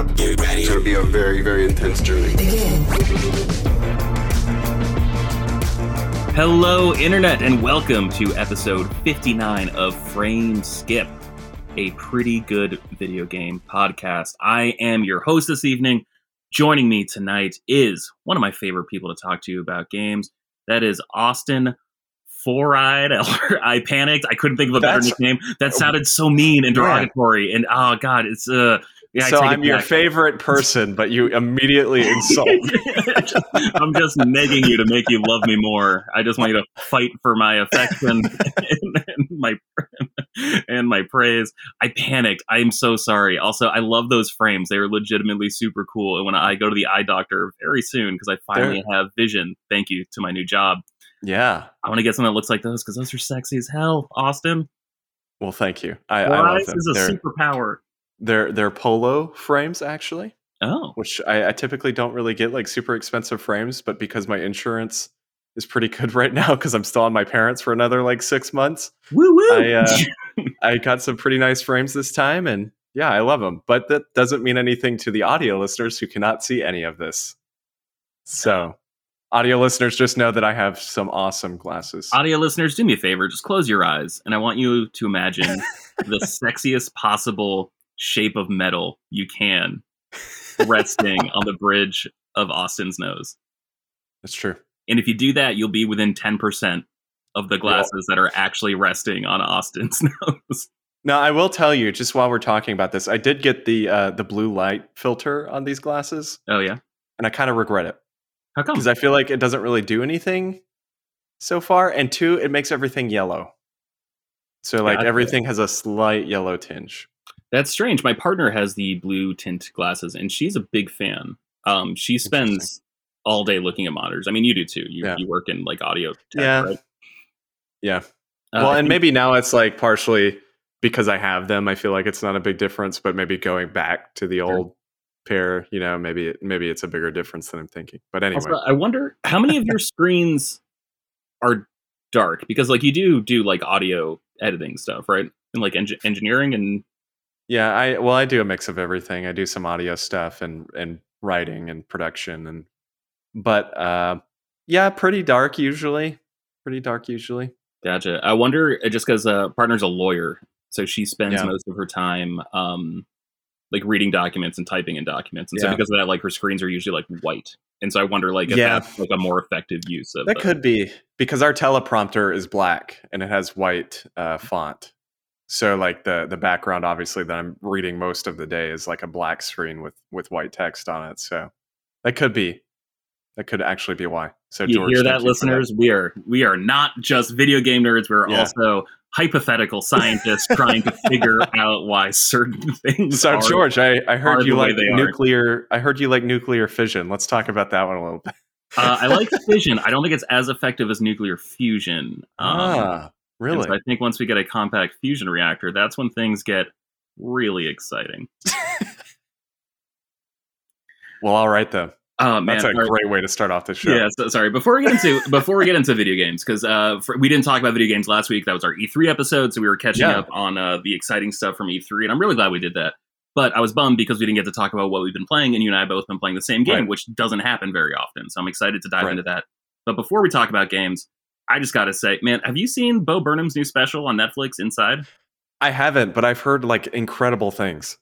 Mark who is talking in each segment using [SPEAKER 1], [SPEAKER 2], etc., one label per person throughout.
[SPEAKER 1] up. Get ready. It's gonna be a very, very intense journey.
[SPEAKER 2] Hello, Internet, and welcome to episode 59 of Frame Skip, a pretty good video game podcast. I am your host this evening. Joining me tonight is one of my favorite people to talk to about games. That is Austin Four-eyed. I panicked. I couldn't think of a better
[SPEAKER 3] That's-
[SPEAKER 2] nickname. That sounded so mean and
[SPEAKER 3] Man.
[SPEAKER 2] derogatory. And oh god, it's uh. Yeah,
[SPEAKER 3] so I'm your favorite person, but you immediately insult. me.
[SPEAKER 2] I'm just negging you to make you love me more. I just want you to fight for my affection and, and my and my praise. I panicked. I'm so sorry. Also, I love those frames. They are legitimately super cool. And when I go to the eye doctor very soon because I finally have vision, thank you to my new job.
[SPEAKER 3] yeah.
[SPEAKER 2] I want to get something that looks like those because those are sexy as hell. Austin,
[SPEAKER 3] Well, thank you. I, I love them.
[SPEAKER 2] is a
[SPEAKER 3] They're,
[SPEAKER 2] superpower.
[SPEAKER 3] They're they're polo frames actually,
[SPEAKER 2] Oh,
[SPEAKER 3] which I, I typically don't really get like super expensive frames, but because my insurance is pretty good right now because I'm still on my parents for another like six months,
[SPEAKER 2] woo woo!
[SPEAKER 3] I uh, I got some pretty nice frames this time, and yeah, I love them. But that doesn't mean anything to the audio listeners who cannot see any of this. So, audio listeners, just know that I have some awesome glasses.
[SPEAKER 2] Audio listeners, do me a favor. Just close your eyes, and I want you to imagine the sexiest possible shape of metal you can resting on the bridge of Austin's nose.
[SPEAKER 3] That's true.
[SPEAKER 2] And if you do that, you'll be within 10% of the glasses that are actually resting on Austin's nose.
[SPEAKER 3] Now, I will tell you, just while we're talking about this, I did get the uh, the blue light filter on these glasses,
[SPEAKER 2] Oh, yeah?
[SPEAKER 3] and I kind of regret it
[SPEAKER 2] How come?
[SPEAKER 3] because I feel like it doesn't really do anything so far. And two, it makes everything yellow. So, like
[SPEAKER 2] Gotcha.
[SPEAKER 3] everything has a slight yellow tinge.
[SPEAKER 2] That's strange. My partner has the blue tint glasses, and she's a big fan. Um, she spends all day looking at monitors. I mean, you do too. You,
[SPEAKER 3] Yeah.
[SPEAKER 2] you work in like audio tech,
[SPEAKER 3] Yeah.
[SPEAKER 2] right?
[SPEAKER 3] Yeah.
[SPEAKER 2] Uh,
[SPEAKER 3] well, and maybe now it's like partially because I have them. I feel like it's not a big difference, but maybe going back to the old pair, you know, maybe maybe it's a bigger difference than I'm thinking. But anyway,
[SPEAKER 2] Also, I wonder how many of your screens are dark because, like, you do do like audio editing stuff, right? And like eng- engineering and
[SPEAKER 3] yeah, I well, I do a mix of everything. I do some audio stuff and and writing and production and but uh yeah, pretty dark usually. Pretty dark usually.
[SPEAKER 2] gotcha. I wonder uh, just because uh, partner's a lawyer, so she spends
[SPEAKER 3] Yeah.
[SPEAKER 2] most of her time um like reading documents and typing in documents, and so because of that, like her screens are usually like white, and so I wonder like if
[SPEAKER 3] Yeah.
[SPEAKER 2] that's like a more effective use of
[SPEAKER 3] That
[SPEAKER 2] the-
[SPEAKER 3] could be because our teleprompter is black and it has white uh, font. So like the the background obviously that I'm reading most of the day is like a black screen with with white text on it. So that could be that could actually be why. So
[SPEAKER 2] you
[SPEAKER 3] George,
[SPEAKER 2] hear that, listeners? We are we are not just video game nerds. We're
[SPEAKER 3] Yeah.
[SPEAKER 2] also hypothetical scientists trying to figure out why certain things.
[SPEAKER 3] So
[SPEAKER 2] are,
[SPEAKER 3] George, I, I heard you like
[SPEAKER 2] they are.
[SPEAKER 3] nuclear. I heard you like nuclear fission. Let's talk about that one a little bit.
[SPEAKER 2] uh, I like fission. I don't think it's as effective as nuclear fusion. Um,
[SPEAKER 3] ah, really?
[SPEAKER 2] so I think once we get a compact fusion reactor, that's when things get really exciting.
[SPEAKER 3] well, all right then.
[SPEAKER 2] Oh man,
[SPEAKER 3] That's a
[SPEAKER 2] right.
[SPEAKER 3] great way to start off the show.
[SPEAKER 2] Yeah, so, sorry. Before we get into before we get into video games, because uh, we didn't talk about video games last week. That was our E3 episode, so we were catching
[SPEAKER 3] Yeah.
[SPEAKER 2] up on uh, the exciting stuff from E3, and I'm really glad we did that. But I was bummed because we didn't get to talk about what we've been playing, and you and I have both been playing the same game,
[SPEAKER 3] Right.
[SPEAKER 2] which doesn't happen very often. So I'm excited to dive
[SPEAKER 3] Right.
[SPEAKER 2] into that. But before we talk about games, I just got to say, man, have you seen Bo Burnham's new special on Netflix, Inside?
[SPEAKER 3] I haven't, but I've heard like incredible things.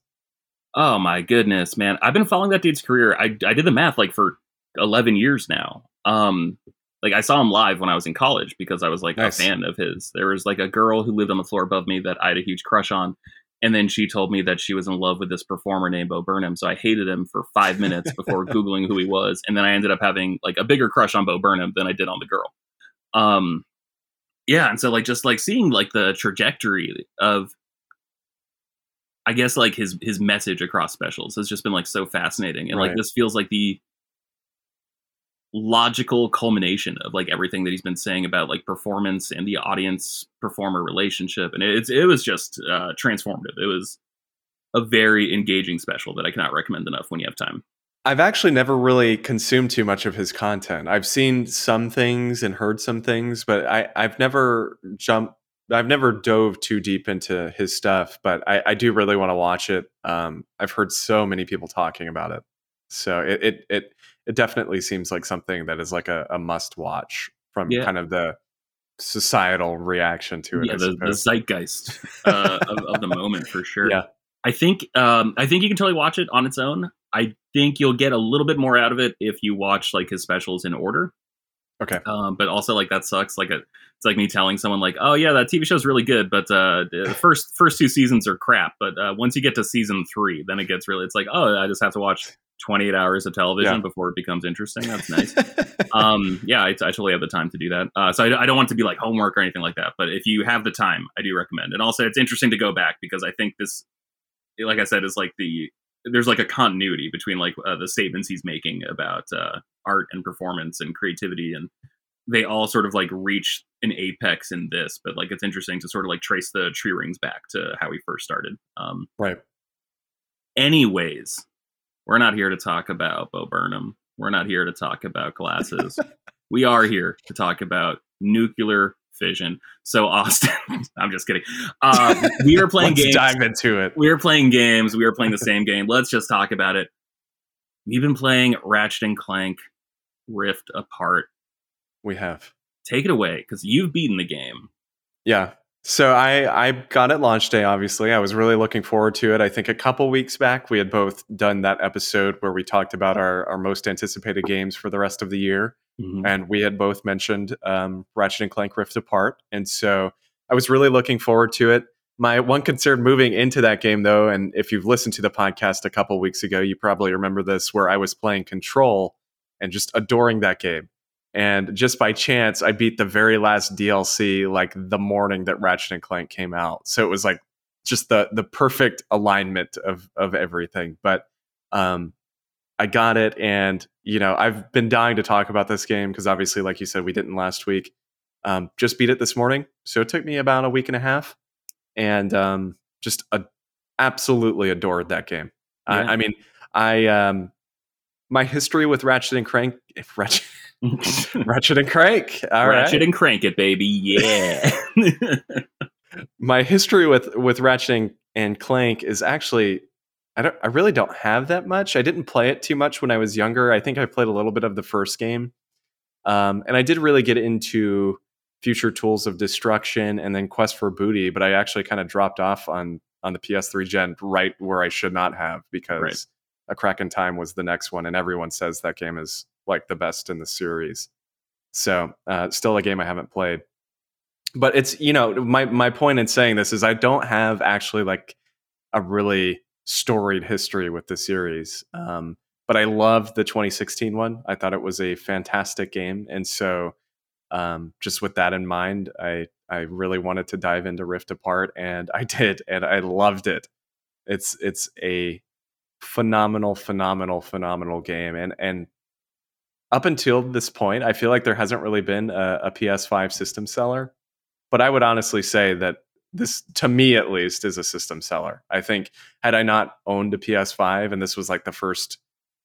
[SPEAKER 2] Oh my goodness, man! I've been following that dude's career. I I did the math like for eleven years now. Um, like I saw him live when I was in college because I was like
[SPEAKER 3] Nice.
[SPEAKER 2] a fan of his. There was like a girl who lived on the floor above me that I had a huge crush on, and then she told me that she was in love with this performer named Bo Burnham. So I hated him for five minutes before googling who he was, and then I ended up having like a bigger crush on Bo Burnham than I did on the girl. Um, yeah, and so like just like seeing like the trajectory of I guess like his his message across specials has just been like so fascinating, and like this feels like the logical culmination of like everything that he's been saying about like performance and the audience performer relationship, and it's it was just uh, transformative. It was a very engaging special that I cannot recommend enough when you have time.
[SPEAKER 3] I've actually never really consumed too much of his content. I've seen some things and heard some things, but I, I've never jumped I've never dove too deep into his stuff, but I, I do really want to watch it. Um, I've heard so many people talking about it, so it it it, it definitely seems like something that is like a, a must watch from
[SPEAKER 2] Yeah.
[SPEAKER 3] kind of the societal reaction to it.
[SPEAKER 2] yeah, the, the zeitgeist uh, of, of the moment for sure.
[SPEAKER 3] Yeah.
[SPEAKER 2] I think um, I think you can totally watch it on its own. I think you'll get a little bit more out of it if you watch like his specials in order.
[SPEAKER 3] Okay.
[SPEAKER 2] Um, but also like that sucks. Like a, it's like me telling someone like, oh yeah, that TV show's really good, but uh, the first first two seasons are crap. But uh, once you get to season three, then it gets really. It's like, oh, I just have to watch 28 hours of television
[SPEAKER 3] Yeah.
[SPEAKER 2] before it becomes interesting. That's nice um yeah I, I totally have the time to do that uh so I, I don't want it to be like homework or anything like that but if you have the time i do recommend and also it's interesting to go back because i think this like i said is like the there's like a continuity between like uh, the statements he's making about uh art and performance and creativity and they all sort of like reach an apex in this but like it's interesting to sort of like trace the tree rings back to how he first started. Um
[SPEAKER 3] right.
[SPEAKER 2] anyways we're not here to talk about bo burnham. We're not here to talk about glasses. We are here to talk about nuclear fission so austin i'm just kidding. Um, we are playing
[SPEAKER 3] Let's
[SPEAKER 2] games.
[SPEAKER 3] dive into it.
[SPEAKER 2] we are playing games. We are playing the same game. Let's just talk about it. We've been playing ratchet and clank rift apart.
[SPEAKER 3] We have.
[SPEAKER 2] take it away because you've beaten the game.
[SPEAKER 3] Yeah. So I I got it launch day. Obviously, I was really looking forward to it. I think a couple weeks back we had both done that episode where we talked about our our most anticipated games for the rest of the year. and we had both mentioned um, Ratchet and Clank Rift Apart, and so I was really looking forward to it. My one concern moving into that game, though, and if you've listened to the podcast a couple weeks ago, you probably remember this, where I was playing Control and just adoring that game. And just by chance, I beat the very last DLC like the morning that Ratchet and Clank came out. So it was like just the the perfect alignment of of everything. But um, I got it, and you know I've been dying to talk about this game because obviously, like you said, we didn't last week. Um, just beat it this morning, so it took me about a week and a half, and um, just a, absolutely adored that game.
[SPEAKER 2] Yeah.
[SPEAKER 3] I, I mean, I um, my history with Ratchet and Crank, if Ratchet, Ratchet and Crank, all right.
[SPEAKER 2] ratchet and crank it baby yeah
[SPEAKER 3] my history with with Ratchet and, and Clank is actually I don't I really don't have that much. I didn't play it too much when I was younger. I think I played a little bit of the first game. Um, and I did really get into Future Tools of Destruction and then Quest for Booty, but I actually kind of dropped off on on the PS3 gen right where I should not have because
[SPEAKER 2] Right.
[SPEAKER 3] A Crack in Time was the next one, and everyone says that game is like the best in the series. So, uh, still a game I haven't played. But it's you know my my point in saying this is I don't have actually like a really storied history with the series. Um, but I loved the 2016 one. I thought it was a fantastic game, and so um, just with that in mind, I I really wanted to dive into Rift Apart, and I did, and I loved it. It's it's a phenomenal, phenomenal, phenomenal game, and and up until this point, I feel like there hasn't really been a, a PS5 system seller. But I would honestly say that this, to me at least, is a system seller. I think had I not owned a PS5 and this was like the first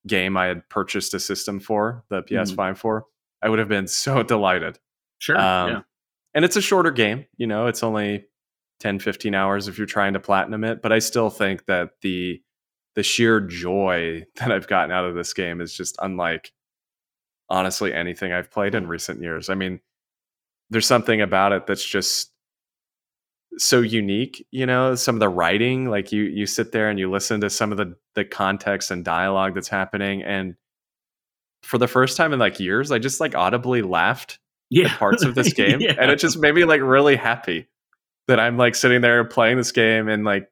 [SPEAKER 3] game I had purchased a system for, the PS5 for, I would have been so delighted.
[SPEAKER 2] sure
[SPEAKER 3] Um,
[SPEAKER 2] yeah
[SPEAKER 3] And it's a shorter game, you know, it's only 10, 15 hours if you're trying to platinum it. But I still think that the the sheer joy that I've gotten out of this game is just unlike honestly anything I've played in recent years. I mean, there's something about it that's just so unique, you know, some of the writing, like you you sit there and you listen to some of the the context and dialogue that's happening and for the first time in like years, I just like audibly laughed
[SPEAKER 2] yeah
[SPEAKER 3] at parts of this game
[SPEAKER 2] Yeah.
[SPEAKER 3] and it just made me like really happy that i'm like sitting there playing this game and like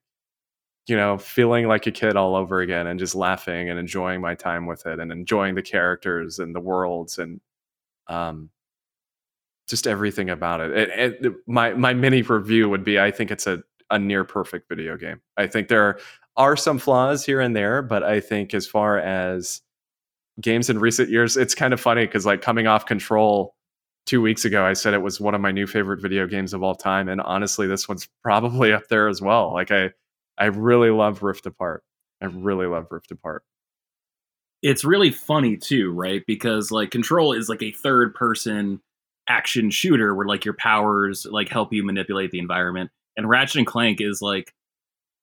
[SPEAKER 3] you know feeling like a kid all over again and just laughing and enjoying my time with it and enjoying the characters and the worlds and um just everything about it, it, it my my mini review would be i think it's a, a near perfect video game. I think there are some flaws here and there but i think as far as games in recent years it's kind of funny because like coming off control two weeks ago i said it was one of my new favorite video games of all time and honestly this one's probably up there as well. Like i i really love rift apart i really love rift apart
[SPEAKER 2] it's really funny too, right? Because like Control is like a third person action shooter where like your powers like help you manipulate the environment. And Ratchet and Clank is like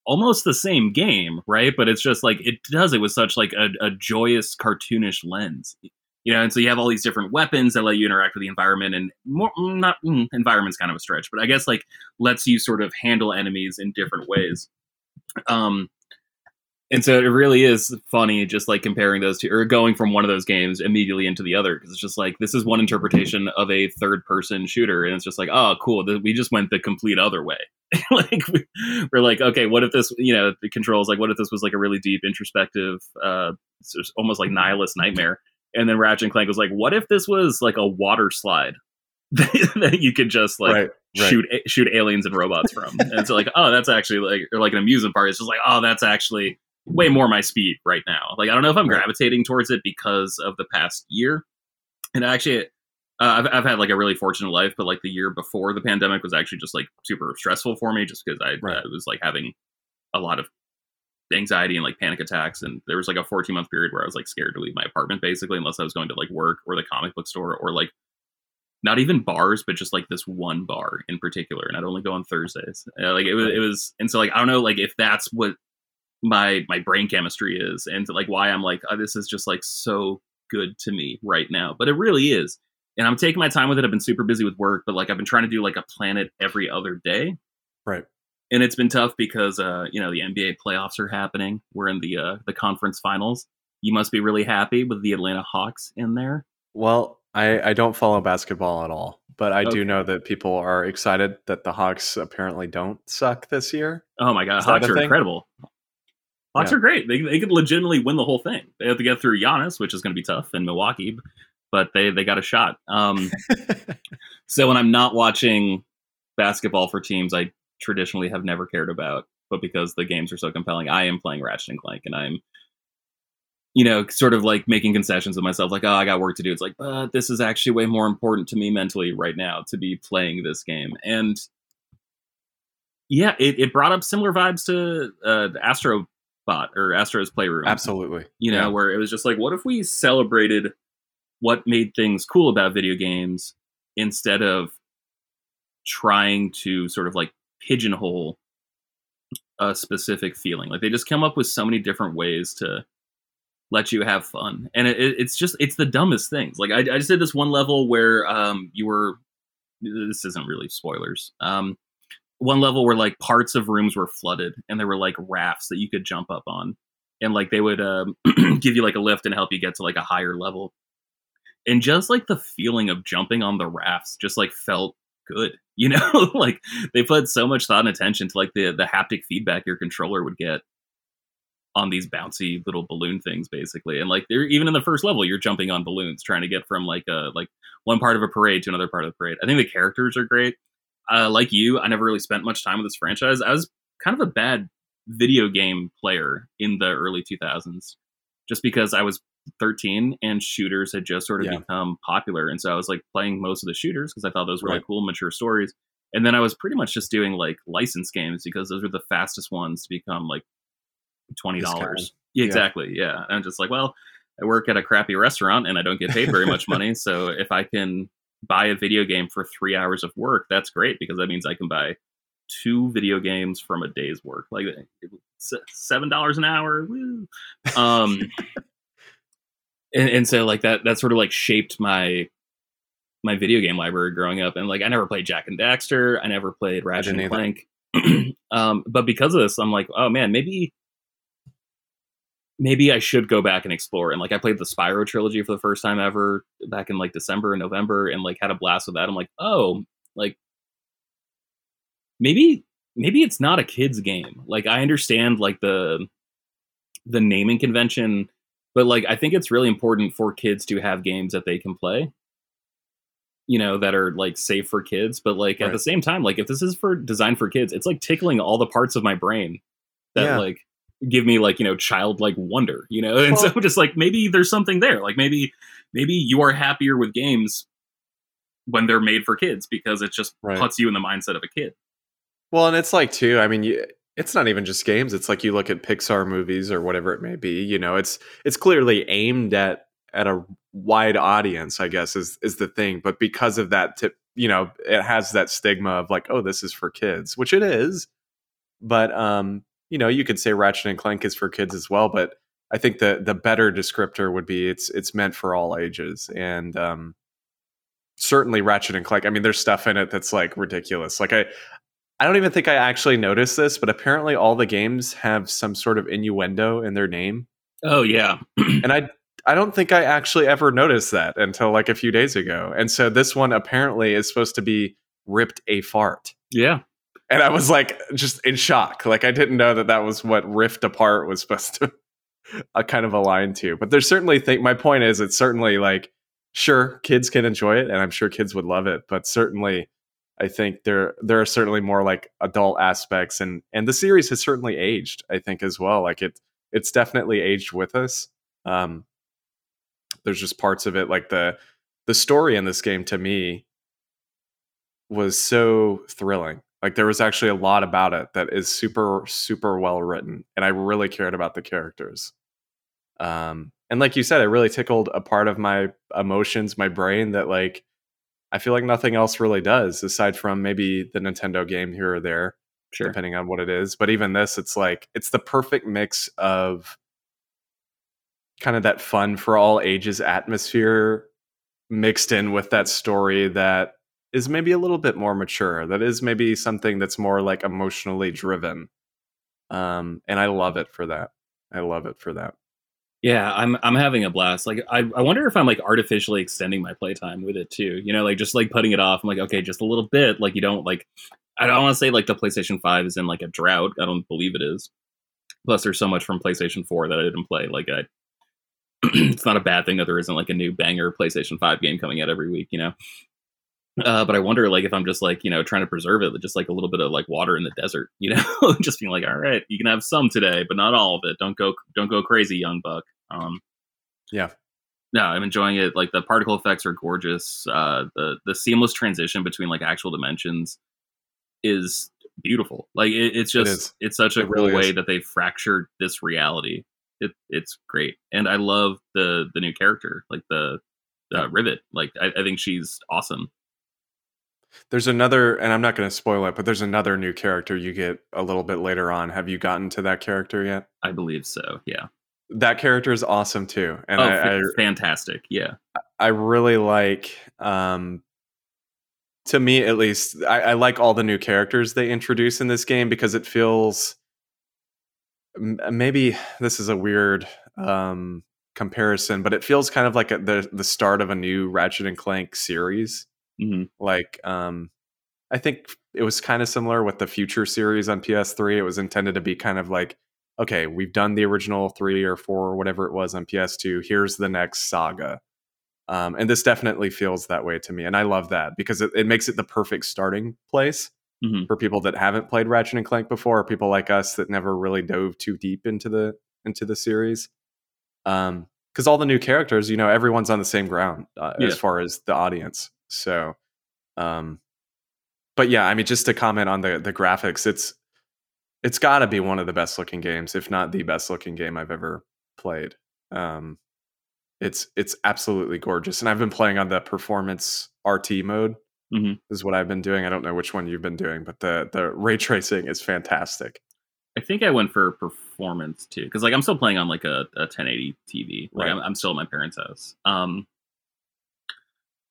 [SPEAKER 2] almost the same game, right? But it's just like it does it with such like a, a joyous, cartoonish lens. You know, and so you have all these different weapons that let you interact with the environment, and more mm, not mm, environment's kind of a stretch, but I guess like lets you sort of handle enemies in different ways. Um, and so it really is funny just like comparing those two or going from one of those games immediately into the other because it's just like this is one interpretation of a third person shooter and it's just like oh cool we just went the complete other way. Like we're like okay what if this you know the controls like what if this was like a really deep introspective uh almost like nihilist nightmare? And then Ratchet and Clank was like what if this was like a water slide that you could just like right, right. shoot shoot aliens and robots from and it's like oh that's actually like or like an amusement park it's just like oh that's actually way more my speed right now. Like I don't know if I'm gravitating towards it because of the past year. And actually, uh, I've I've had like a really fortunate life, but like the year before the pandemic was actually just like super stressful for me, just because I, right. was like having a lot of anxiety and like panic attacks, and there was like a 14 month period where I was like scared to leave my apartment basically, unless I was going to like work or the comic book store or like not even bars, but just like this one bar in particular, and I'd only go on Thursdays. Uh, like it was, it was, and so like I don't know, like if that's what my my brain chemistry is and like why I'm like oh, this is just like so good to me right now. But it really is. And I'm taking my time with it. I've been super busy with work, but like I've been trying to do like a planet every other day.
[SPEAKER 3] Right.
[SPEAKER 2] And it's been tough because uh, you know, the NBA playoffs are happening. We're in the uh the conference finals. You must be really happy with the Atlanta Hawks in there.
[SPEAKER 3] Well, I, I don't follow basketball at all, but I okay. do know that people are excited that the Hawks apparently don't suck this year.
[SPEAKER 2] Oh my god, Hawks are thing? incredible. Hawks yeah. are great. They they could legitimately win the whole thing. They have to get through Giannis, which is going to be tough in Milwaukee, but they they got a shot. Um, so when I'm not watching basketball for teams I traditionally have never cared about, but because the games are so compelling, I am playing Ratchet and Clank, and I'm you know, sort of like making concessions with myself, like, oh, I got work to do. It's like, but this is actually way more important to me mentally right now to be playing this game. And yeah, it, it brought up similar vibes to uh, Astro spot or Astro's Playroom.
[SPEAKER 3] Absolutely.
[SPEAKER 2] You know, yeah. where it was just like, what if we celebrated what made things cool about video games instead of trying to sort of like pigeonhole a specific feeling? Like they just come up with so many different ways to let you have fun. And it, it's just, it's the dumbest things. Like I, I just did this one level where um, you were, this isn't really spoilers. Um, one level where like parts of rooms were flooded and there were like rafts that you could jump up on and like they would um, give you like a lift and help you get to like a higher level and just like the feeling of jumping on the rafts just like felt good you know like they put so much thought and attention to like the the haptic feedback your controller would get on these bouncy little balloon things basically and like they're even in the first level you're jumping on balloons trying to get from like a like one part of a parade to another part of the parade i think the characters are great uh, like you, I never really spent much time with this franchise. I was kind of a bad video game player in the early 2000s just because I was 13 and shooters had just sort of yeah. become popular. And so I was like playing most of the shooters because I thought those were right. like cool, mature stories. And then I was pretty much just doing like license games because those were the fastest ones to become like $20. Yeah, exactly. Yeah. yeah. I'm just like, well, I work at a crappy restaurant and I don't get paid very much money. So if I can buy a video game for three hours of work, that's great because that means I can buy two video games from a day's work. Like seven dollars an hour. Woo. Um, and, and so like that that sort of like shaped my my video game library growing up. And like I never played Jak and Daxter. I never played Ratchet and Clank. um, but because of this, I'm like, oh man, maybe maybe I should go back and explore. And like I played the Spyro trilogy for the first time ever back in like December and November and like had a blast with that. I'm like, oh, like maybe maybe it's not a kid's game. Like I understand like the the naming convention, but like I think it's really important for kids to have games that they can play. You know, that are like safe for kids, but like right. at the same time, like if this is for designed for kids, it's like tickling all the parts of my brain that yeah. like give me like you know childlike wonder you know and well, so just like maybe there's something there like maybe maybe you are happier with games when they're made for kids because it just right. puts you in the mindset of a kid
[SPEAKER 3] well and it's like too i mean you, it's not even just games it's like you look at pixar movies or whatever it may be you know it's it's clearly aimed at at a wide audience, I guess is is the thing. But because of that, tip, you know, it has that stigma of like, oh, this is for kids, which it is. But um, you know, you could say Ratchet and Clank is for kids as well. But I think the the better descriptor would be it's it's meant for all ages, and um, certainly Ratchet and Clank. I mean, there's stuff in it that's like ridiculous. Like I. I don't even think I actually noticed this, but apparently all the games have some sort of innuendo in their name.
[SPEAKER 2] Oh yeah,
[SPEAKER 3] and I I don't think I actually ever noticed that until like a few days ago. And so this one apparently is supposed to be ripped a fart.
[SPEAKER 2] Yeah.
[SPEAKER 3] And I was like just in shock. Like I didn't know that that was what rift apart was supposed to a kind of align to. But there's certainly think my point is it's certainly like sure kids can enjoy it and I'm sure kids would love it, but certainly I think there there are certainly more like adult aspects and and the series has certainly aged, I think as well. Like it it's definitely aged with us. Um, there's just parts of it like the the story in this game to me was so thrilling. Like there was actually a lot about it that is super super well written, and I really cared about the characters. Um, and like you said, it really tickled a part of my emotions, my brain that like I feel like nothing else really does aside from maybe the Nintendo game here or there
[SPEAKER 2] sure.
[SPEAKER 3] depending on what it is. But even this, it's like it's the perfect mix of kind of that fun for all ages atmosphere mixed in with that story that is maybe a little bit more mature. That is maybe something that's more like emotionally driven. Um, and I love it for that. I love it for that.
[SPEAKER 2] Yeah, I'm I'm having a blast. Like I, I wonder if I'm like artificially extending my playtime with it too. You know, like just like putting it off. I'm like, okay, just a little bit. Like you don't like I don't want to say like the PlayStation 5 is in like a drought. I don't believe it is. Plus, there's so much from PlayStation 4 that I didn't play. Like, I, it's not a bad thing that there isn't like a new banger PlayStation 5 game coming out every week, you know? Uh, but I wonder, like, if I'm just like, you know, trying to preserve it, just like a little bit of like water in the desert, you know, just being like, all right, you can have some today, but not all of it. Don't go, don't go crazy, young buck. Um,
[SPEAKER 3] yeah,
[SPEAKER 2] no, I'm enjoying it. Like the particle effects are gorgeous. Uh, the the seamless transition between like actual dimensions is beautiful. Like it, it's just it it's such a it cool way that they fractured this reality. It, it's great, and I love the the new character, like the uh, Rivet. Like I, I think she's awesome.
[SPEAKER 3] There's another, and I'm not going to spoil it, but there's another new character you get a little bit later on. Have you gotten to that character yet?
[SPEAKER 2] I believe so. Yeah,
[SPEAKER 3] that character is awesome too,
[SPEAKER 2] and oh, I, I, fantastic. Yeah,
[SPEAKER 3] I really like um, to me at least, I, I, like all the new characters they introduce in this game because it feels maybe this is a weird um, comparison, but it feels kind of like a, the the start of a new Ratchet and Clank series.
[SPEAKER 2] Mm-hmm.
[SPEAKER 3] Like, um, I think it was kind of similar with the Future series on PS3. It was intended to be kind of like, okay, we've done the original three or four or whatever it was on PS2. Here's the next saga. Um, and this definitely feels that way to me. And I love that because it, it makes it the perfect starting place
[SPEAKER 2] mm-hmm.
[SPEAKER 3] for people that haven't played Ratchet and Clank before, or people like us that never really dove too deep into the into the series. Um, because all the new characters, you know, everyone's on the same ground uh, yeah. as far as the audience. So, um, but yeah, I mean, just to comment on the the graphics, it's it's got to be one of the best looking games, if not the best looking game I've ever played. Um, it's it's absolutely gorgeous, and I've been playing on the performance RT mode.
[SPEAKER 2] Mm-hmm.
[SPEAKER 3] Is what I've been doing. I don't know which one you've been doing, but the the ray tracing is fantastic.
[SPEAKER 2] I think I went for performance too, because like I'm still playing on like a, a 1080 TV. Like right. I'm, I'm, still at my parents' house. Um,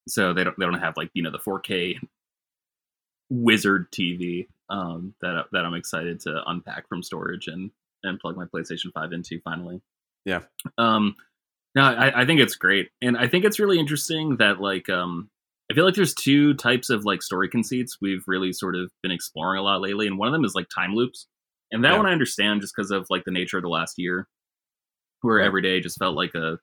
[SPEAKER 2] so they don't they don't have like you know the 4K wizard TV um that that I'm excited to unpack from storage and and plug my PlayStation 5 into finally.
[SPEAKER 3] Yeah.
[SPEAKER 2] Um, no, I, I think it's great, and I think it's really interesting that like um, I feel like there's two types of like story conceits we've really sort of been exploring a lot lately, and one of them is like time loops, and that yeah. one I understand just because of like the nature of the last year, where right. every day just felt like a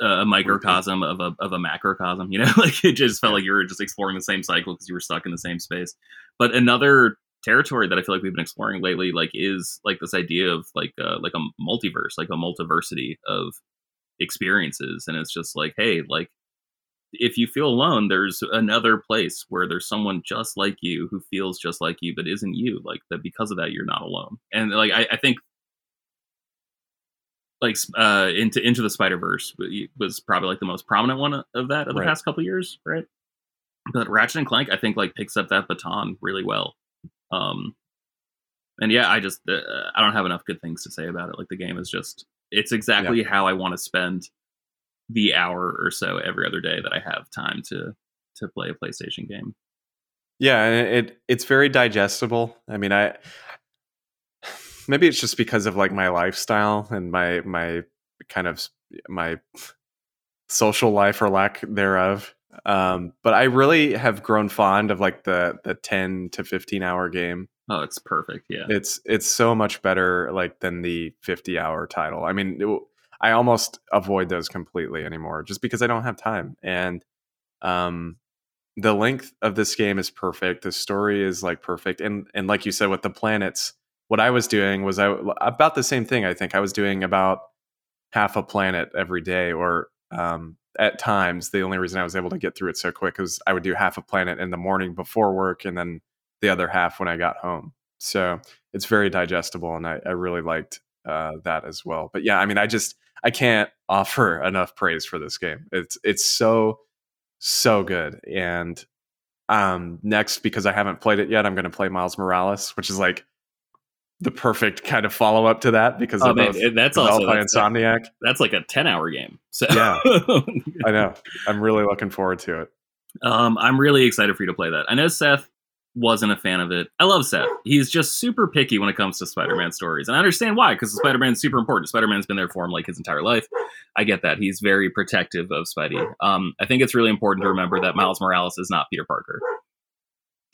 [SPEAKER 2] a microcosm of a of a macrocosm. You know, like it just felt yeah. like you were just exploring the same cycle because you were stuck in the same space. But another territory that I feel like we've been exploring lately, like, is like this idea of like uh, like a multiverse, like a multiversity of experiences and it's just like hey like if you feel alone there's another place where there's someone just like you who feels just like you but isn't you like that because of that you're not alone and like i, I think like uh into into the Spider Verse was probably like the most prominent one of that of the
[SPEAKER 3] Right.
[SPEAKER 2] past couple years, right? But Ratchet and Clank, I think, like picks up that baton really well. Um, and yeah, I just uh, I don't have enough good things to say about it. Like the game is just it's exactly how I want to spend the hour or so every other day that I have time to to play a PlayStation game.
[SPEAKER 3] Yeah, and it it's very digestible. I mean, I maybe it's just because of like my lifestyle and my my kind of my social life or lack thereof. Um, but I really have grown fond of like the the 10 to 15 hour game.
[SPEAKER 2] Oh, it's perfect. Yeah.
[SPEAKER 3] It's it's so much better like than the 50 hour title. I mean, it, I almost avoid those completely anymore just because I don't have time. And um the length of this game is perfect. The story is like perfect. And and like you said with the planets, what I was doing was I about the same thing I think. I was doing about half a planet every day or um at times the only reason I was able to get through it so quick is I would do half a planet in the morning before work and then the other half when I got home. So it's very digestible, and I, I really liked uh, that as well. But yeah, I mean, I just I can't offer enough praise for this game. It's it's so so good. And um, next, because I haven't played it yet, I'm going to play Miles Morales, which is like the perfect kind of follow up to that because
[SPEAKER 2] Oh man, that's also
[SPEAKER 3] by
[SPEAKER 2] that's,
[SPEAKER 3] Insomniac.
[SPEAKER 2] that's like a ten hour game. So
[SPEAKER 3] Yeah. I know. I'm really looking forward to it.
[SPEAKER 2] Um, I'm really excited for you to play that. I know Seth wasn't a fan of it. I love Seth. He's just super picky when it comes to Spider-Man stories, and I understand why because Spider-Man's super important. Spider-Man's been there for him like his entire life. I get that. He's very protective of Spidey. Um, I think it's really important to remember that Miles Morales is not Peter Parker.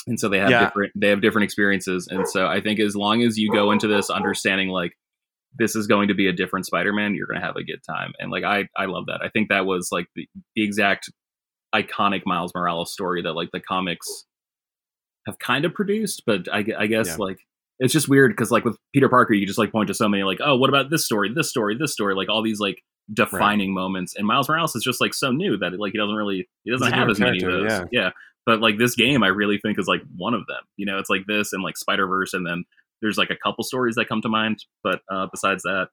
[SPEAKER 2] And so they have
[SPEAKER 3] Yeah.
[SPEAKER 2] different they have different experiences. And so I think as long as you go into this understanding like this is going to be a different Spider-Man, you're going to have a good time. And like I I love that. I think that was like the, the exact iconic Miles Morales story that like the comics have kind of produced, but I, I guess
[SPEAKER 3] Yeah.
[SPEAKER 2] like it's just weird because like with Peter Parker, you just like point to so many like oh what about this story, this story, this story, like all these like defining moments. And Miles Morales is just like so new that like he doesn't really he doesn't
[SPEAKER 3] He's
[SPEAKER 2] have as many of those.
[SPEAKER 3] yeah.
[SPEAKER 2] yeah, but like this game, I really think is like one of them. You know, it's like this and like Spider Verse, and then there's like a couple stories that come to mind. But uh, besides that,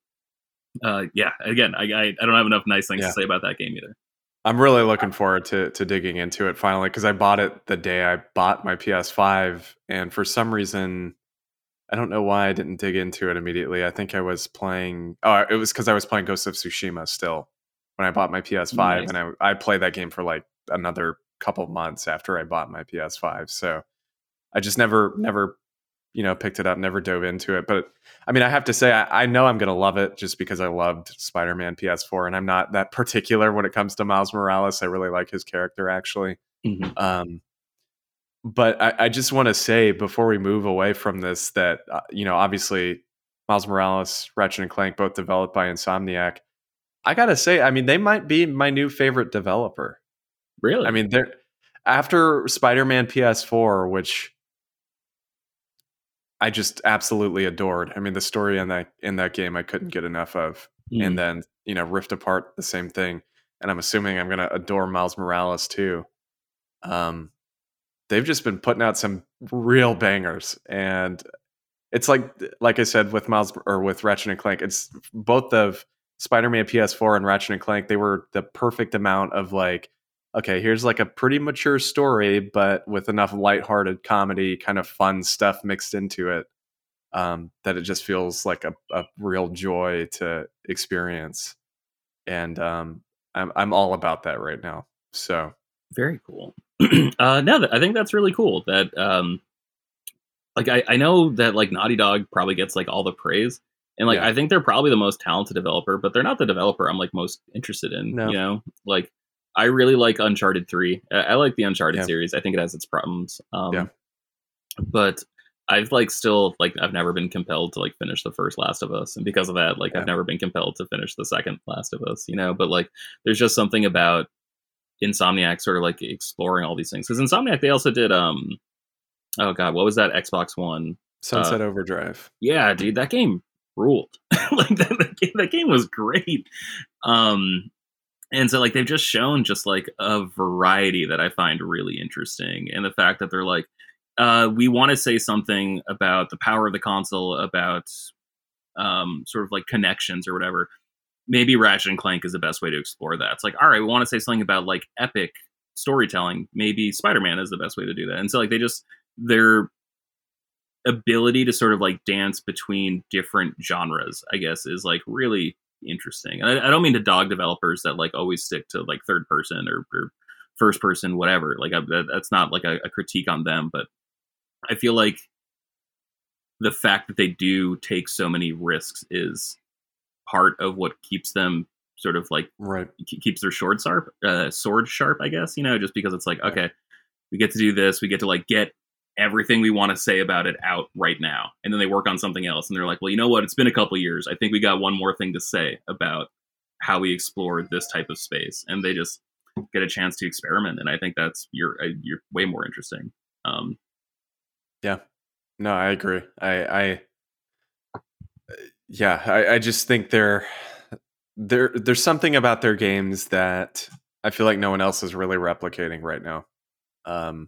[SPEAKER 2] uh, yeah, again, I, I I don't have enough nice things
[SPEAKER 3] Yeah.
[SPEAKER 2] to say about that game either.
[SPEAKER 3] I'm really looking forward to to digging into it finally because I bought it the day I bought my PS5, and for some reason, I don't know why I didn't dig into it immediately. I think I was playing. Oh, it was because I was playing Ghost of Tsushima still when I bought my PS5,
[SPEAKER 2] Nice.
[SPEAKER 3] and I I played that game for like another couple months after I bought my PS5. So I just never never you know picked it up, never dove into it. But I mean, I have to say, I, I know I'm gonna love it just because I loved Spider-Man PS4, and I'm not that particular when it comes to Miles Morales. I really like his character actually. Um, but I, I just want to say before we move away from this that uh, you know obviously Miles Morales, Ratchet and Clank, both developed by Insomniac. I gotta say, I mean, they might be my new favorite developer.
[SPEAKER 2] Really?
[SPEAKER 3] I mean, they're after Spider-Man PS4, which I just absolutely adored. I mean, the story in that in that game I couldn't get enough of.
[SPEAKER 2] Mhm.
[SPEAKER 3] And then, you know, Rift Apart, the same thing. And I'm assuming I'm gonna adore Miles Morales too. Um they've just been putting out some real bangers. And it's like like I said with Miles or with Ratchet and Clank, it's both of Spider-Man PS4 and Ratchet and Clank, they were the perfect amount of like okay, here's like a pretty mature story, but with enough lighthearted comedy, kind of fun stuff mixed into it, um, that it just feels like a, a real joy to experience. And um, I'm I'm all about that right now. So
[SPEAKER 2] very cool. uh, no, I think that's really cool. That um, like I, I know that like Naughty Dog probably gets like all the praise, and like
[SPEAKER 3] Yeah.
[SPEAKER 2] I think they're probably the most talented developer, but they're not the developer I'm like most interested in.
[SPEAKER 3] No.
[SPEAKER 2] You know, like I really like Uncharted Three. I, I like the Uncharted
[SPEAKER 3] Yeah.
[SPEAKER 2] series. I think it has its problems. Um,
[SPEAKER 3] Yeah.
[SPEAKER 2] but I've like still like I've never been compelled to like finish the first Last of Us, and because of that, like
[SPEAKER 3] Yeah.
[SPEAKER 2] I've never been compelled to finish the second Last of Us. You know, but like there's just something about Insomniac sort of like exploring all these things because Insomniac they also did um oh god what was that Xbox One
[SPEAKER 3] Sunset Overdrive.
[SPEAKER 2] yeah dude that game ruled like that, that, game, that game was great um and so like they've just shown just like a variety that I find really interesting and the fact that they're like uh we want to say something about the power of the console about um sort of like connections or whatever maybe Ratchet and Clank is the best way to explore that. It's like, all right, we want to say something about like epic storytelling. Maybe Spider Man is the best way to do that. And so like they just their ability to sort of like dance between different genres, I guess, is like really interesting. And I, I don't mean to dog developers that like always stick to like third person or, or first person, whatever. Like I, that, that's not like a, a critique on them, but I feel like the fact that they do take so many risks is part of what keeps them sort of like
[SPEAKER 3] right
[SPEAKER 2] keeps their sword sharp uh, sword sharp i guess you know just because it's like okay we get to do this we get to like get everything we want to say about it out right now and then they work on something else and they're like well you know what? It's been a couple years. I think we got one more thing to say about how we explore this type of space and they just get a chance to experiment and i think that's you're uh, you're way more interesting um.
[SPEAKER 3] Yeah. No i agree. I i yeah i i just think they're there there's something about their games that i feel like no one else is really replicating right now um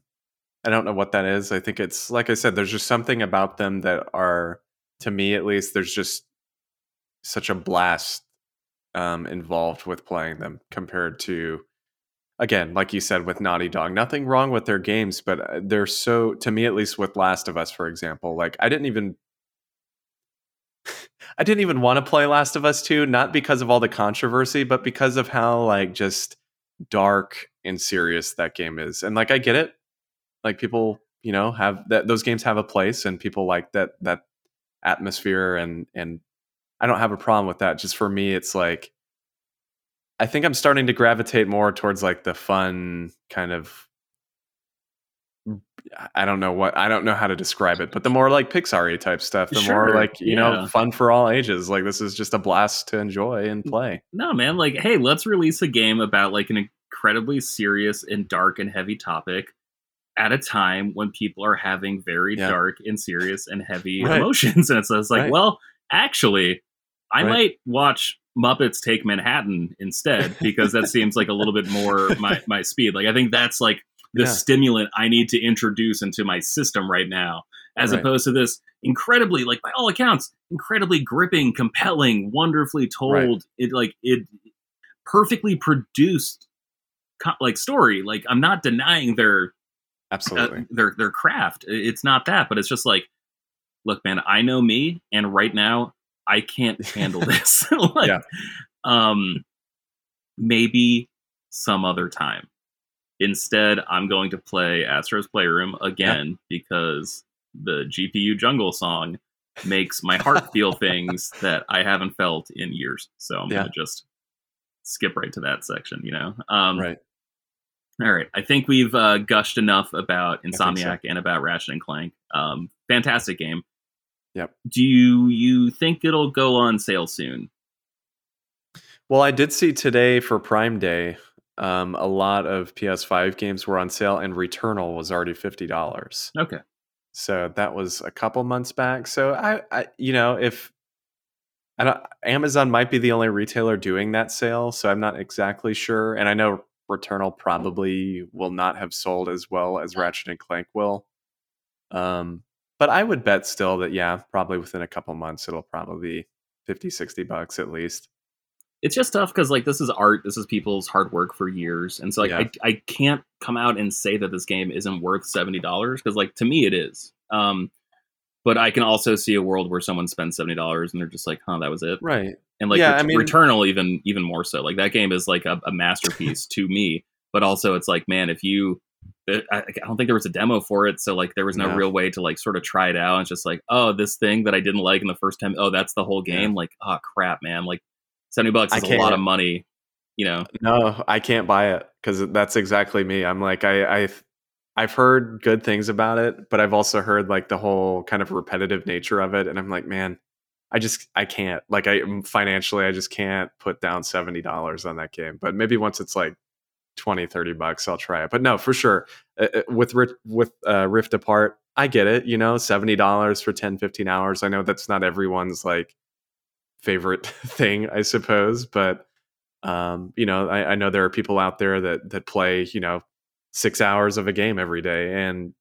[SPEAKER 3] I don't know what that is. I think it's like I said, there's just something about them that are, to me at least, there's just such a blast um, involved with playing them compared to, again, like you said, with Naughty Dog. Nothing wrong with their games, but uh, they're so, to me at least, with Last of Us, for example, like I didn't even. I didn't even want to play Last of Us 2, not because of all the controversy, but because of how like just dark and serious that game is. And like I get it like people you know have that those games have a place and people like that that atmosphere and and I don't have a problem with that. Just for me, it's like I think I'm starting to gravitate more towards like the fun kind of I don't know what I don't know how to describe it, but the more like Pixar type stuff, the sure, more like you yeah. know fun for all ages. Like this is just a blast to enjoy and play.
[SPEAKER 2] No, man, like hey, let's release a game about like an incredibly serious and dark and heavy topic at a time when people are having very yeah. dark and serious and heavy right. emotions. And so it's like, right. well, actually, I right. might watch Muppets Take Manhattan instead because that seems like a little bit more my, my speed. Like, I think that's like the yeah. stimulant I need to introduce into my system right now, as opposed to this incredibly, like, by all accounts, incredibly gripping, compelling, wonderfully told, it like, it perfectly produced like story. Like, I'm not denying their
[SPEAKER 3] Absolutely. Uh,
[SPEAKER 2] their their craft. It's not that, but it's just like, look, man, I know me, and right now I can't handle this. like, yeah. um, maybe some other time. Instead, I'm going to play Astro's Playroom again yeah. because the GPU Jungle song makes my heart feel things that I haven't felt in years. So I'm yeah. gonna just skip right to that section, you know. Um,
[SPEAKER 3] right.
[SPEAKER 2] All right. I think we've uh, gushed enough about Insomniac so. and about Ratchet and Clank. Um, fantastic game.
[SPEAKER 3] Yep.
[SPEAKER 2] Do you, you think it'll go on sale soon?
[SPEAKER 3] Well, I did see today for Prime Day, um, a lot of PS5 games were on sale, and Returnal was already fifty dollars.
[SPEAKER 2] Okay.
[SPEAKER 3] So that was a couple months back. So I, I you know, if I don't, Amazon might be the only retailer doing that sale, so I'm not exactly sure. And I know Returnal probably will not have sold as well as Ratchet and Clank will. Um, but I would bet still that yeah, probably within a couple months it'll probably be 50, 60 bucks at least.
[SPEAKER 2] It's just tough because like this is art, this is people's hard work for years, and so like yeah. I I can't come out and say that this game isn't worth seventy dollars because like to me it is. Um, but I can also see a world where someone spends seventy dollars and they're just like, "Huh, that was it."
[SPEAKER 3] Right
[SPEAKER 2] and like yeah, Ret- I mean, Returnal even even more so. Like that game is like a, a masterpiece to me, but also it's like man, if you eh, I, I, don't think there was a demo for it, so like there was no, no, real way to like sort of try it out. It's just like, oh, this thing that I didn't like in the first time. Oh, that's the whole game. Yeah. Like, oh crap, man! Like seventy bucks is a lot of money. You know?
[SPEAKER 3] No, I can't buy it because that's exactly me. I'm like, I, I, I've heard good things about it, but I've also heard like the whole kind of repetitive nature of it, and I'm like, man, I just I can't like I financially I just can't put down $70 on that game. But maybe once it's like 20 30 bucks I'll try it. But no, for sure. Uh, uh with with uh, Rift Apart, I get it, you know, $70 for 10 15 hours. I know that's not everyone's like favorite thing, I suppose, but um, you know, I, I know there are people out there that that play, you know, 6 hours of a game every day and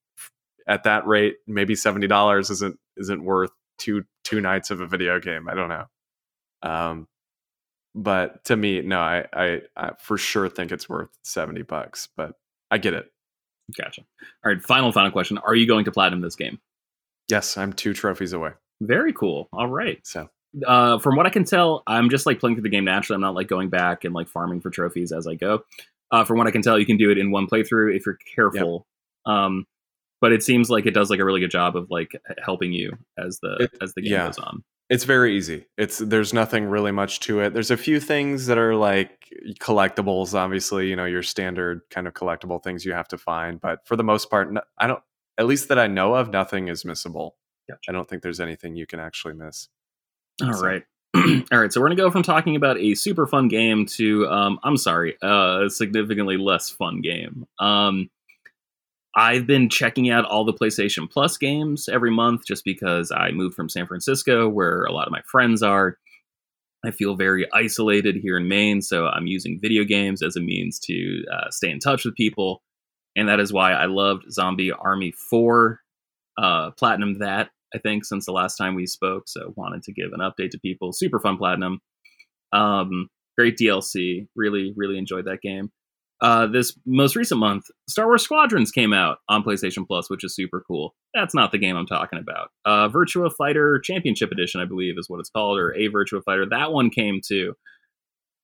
[SPEAKER 3] at that rate, maybe $70 isn't isn't worth two two nights of a video game. I don't know. Um, but to me, no, I, I, I for sure think it's worth seventy bucks. But I get it.
[SPEAKER 2] Gotcha. All right, final final question: Are you going to platinum this game?
[SPEAKER 3] Yes, I'm two trophies away.
[SPEAKER 2] Very cool. All right.
[SPEAKER 3] So
[SPEAKER 2] uh, from what I can tell, I'm just like playing through the game naturally. I'm not like going back and like farming for trophies as I go. Uh, from what I can tell, you can do it in one playthrough if you're careful. Yep. Um, but it seems like it does like a really good job of like helping you as the it, as the game yeah. goes on.
[SPEAKER 3] It's very easy. It's there's nothing really much to it. There's a few things that are like collectibles, obviously, you know, your standard kind of collectible things you have to find, but for the most part I don't at least that I know of nothing is missable. Gotcha. I don't think there's anything you can actually miss.
[SPEAKER 2] All so. right. All right, so we're gonna go from talking about a super fun game to um, I'm sorry, uh, a significantly less fun game. Um, I've been checking out all the PlayStation Plus games every month just because I moved from San Francisco, where a lot of my friends are. I feel very isolated here in Maine, so I'm using video games as a means to uh, stay in touch with people, and that is why I loved Zombie Army Four, uh, platinum that I think, since the last time we spoke. So wanted to give an update to people. Super fun platinum. Um, great DLC. Really, really enjoyed that game. Uh, this most recent month, Star Wars Squadrons came out on PlayStation Plus, which is super cool. That's not the game I'm talking about. Uh, Virtua Fighter Championship Edition, I believe, is what it's called, or a Virtua Fighter. That one came too.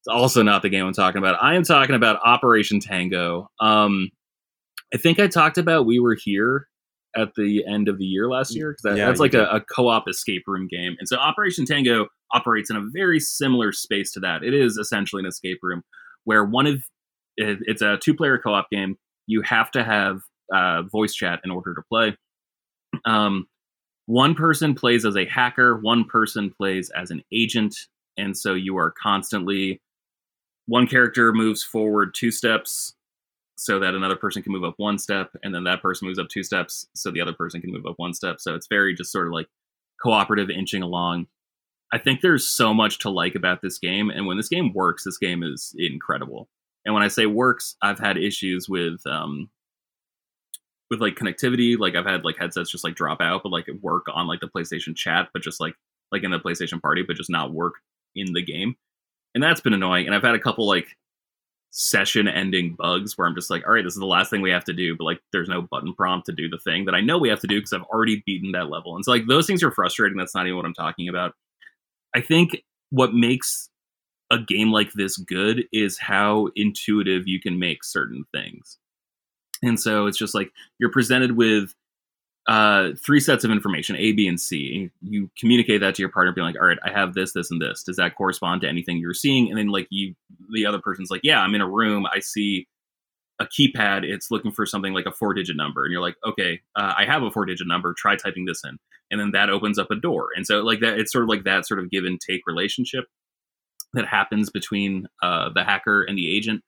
[SPEAKER 2] It's also not the game I'm talking about. I am talking about Operation Tango. Um, I think I talked about We Were Here at the end of the year last year because that, yeah, that's like a, a, co-op escape room game and so operation tango operates in a very similar space to that it is essentially an escape room where one of it, it's a two-player co-op game. You have to have uh, voice chat in order to play. Um, one person plays as a hacker one person plays as an agent and so you are constantly one character moves forward two steps so that another person can move up one step and then that person moves up two steps so the other person can move up one step. So it's very just sort of like cooperative inching along. I think there's so much to like about this game and when this game works this game is incredible and when i say works i've had issues with um with like connectivity like i've had like headsets just like drop out but like work on like the playstation chat but just like like in the playstation party but just not work in the game and that's been annoying and i've had a couple like session ending bugs where I'm just like, all right, this is the last thing we have to do, but like there's no button prompt to do the thing that I know we have to do because I've already beaten that level. And so like those things are frustrating. That's not even what I'm talking about. I think what makes a game like this good is how intuitive you can make certain things. And so it's just like you're presented with uh, three sets of information, A, B, and C. You communicate that to your partner, being like, all right, I have this, this, and this. Does that correspond to anything you're seeing? And then like you, the other person's like, yeah, I'm in a room. I see a keypad. It's looking for something like a four digit number. And you're like, okay, uh, I have a four digit number. Try typing this in. And then that opens up a door. And so like that, it's sort of like that sort of give and take relationship that happens between uh, the hacker and the agent.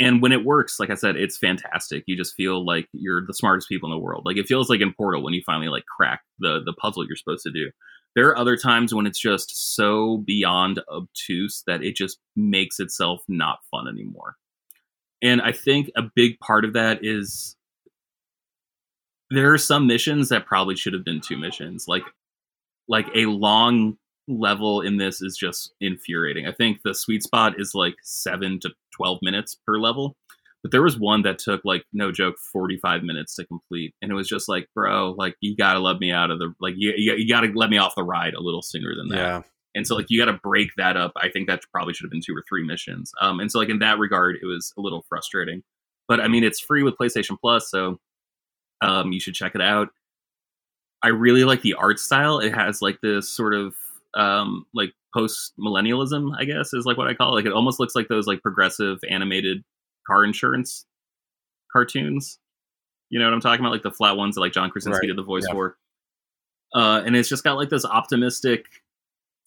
[SPEAKER 2] And when it works like i said it's fantastic. You just feel like you're the smartest people in the world. Like it feels like in portal when you finally like crack the the puzzle you're supposed to do. There are other times when it's just so beyond obtuse that it just makes itself not fun anymore. And i think a big part of that is there are some missions that probably should have been two missions. Like like a long level in this is just infuriating. I think the sweet spot is like seven to 12 minutes per level. But there was one that took like no joke 45 minutes to complete. And it was just like, bro, like you got to let me out of the, like you, you, you got to let me off the ride a little sooner than that. Yeah. And so like you got to break that up. I think that probably should have been two or three missions. Um, and so like in that regard, it was a little frustrating. But I mean, it's free with PlayStation Plus, so um, you should check it out. I really like the art style. It has like this sort of um, like post millennialism, I guess is like what I call it. Like it almost looks like those like progressive animated car insurance cartoons. You know what I'm talking about? Like the flat ones that like John Krasinski right. did the voice yeah. for. Uh, and it's just got like this optimistic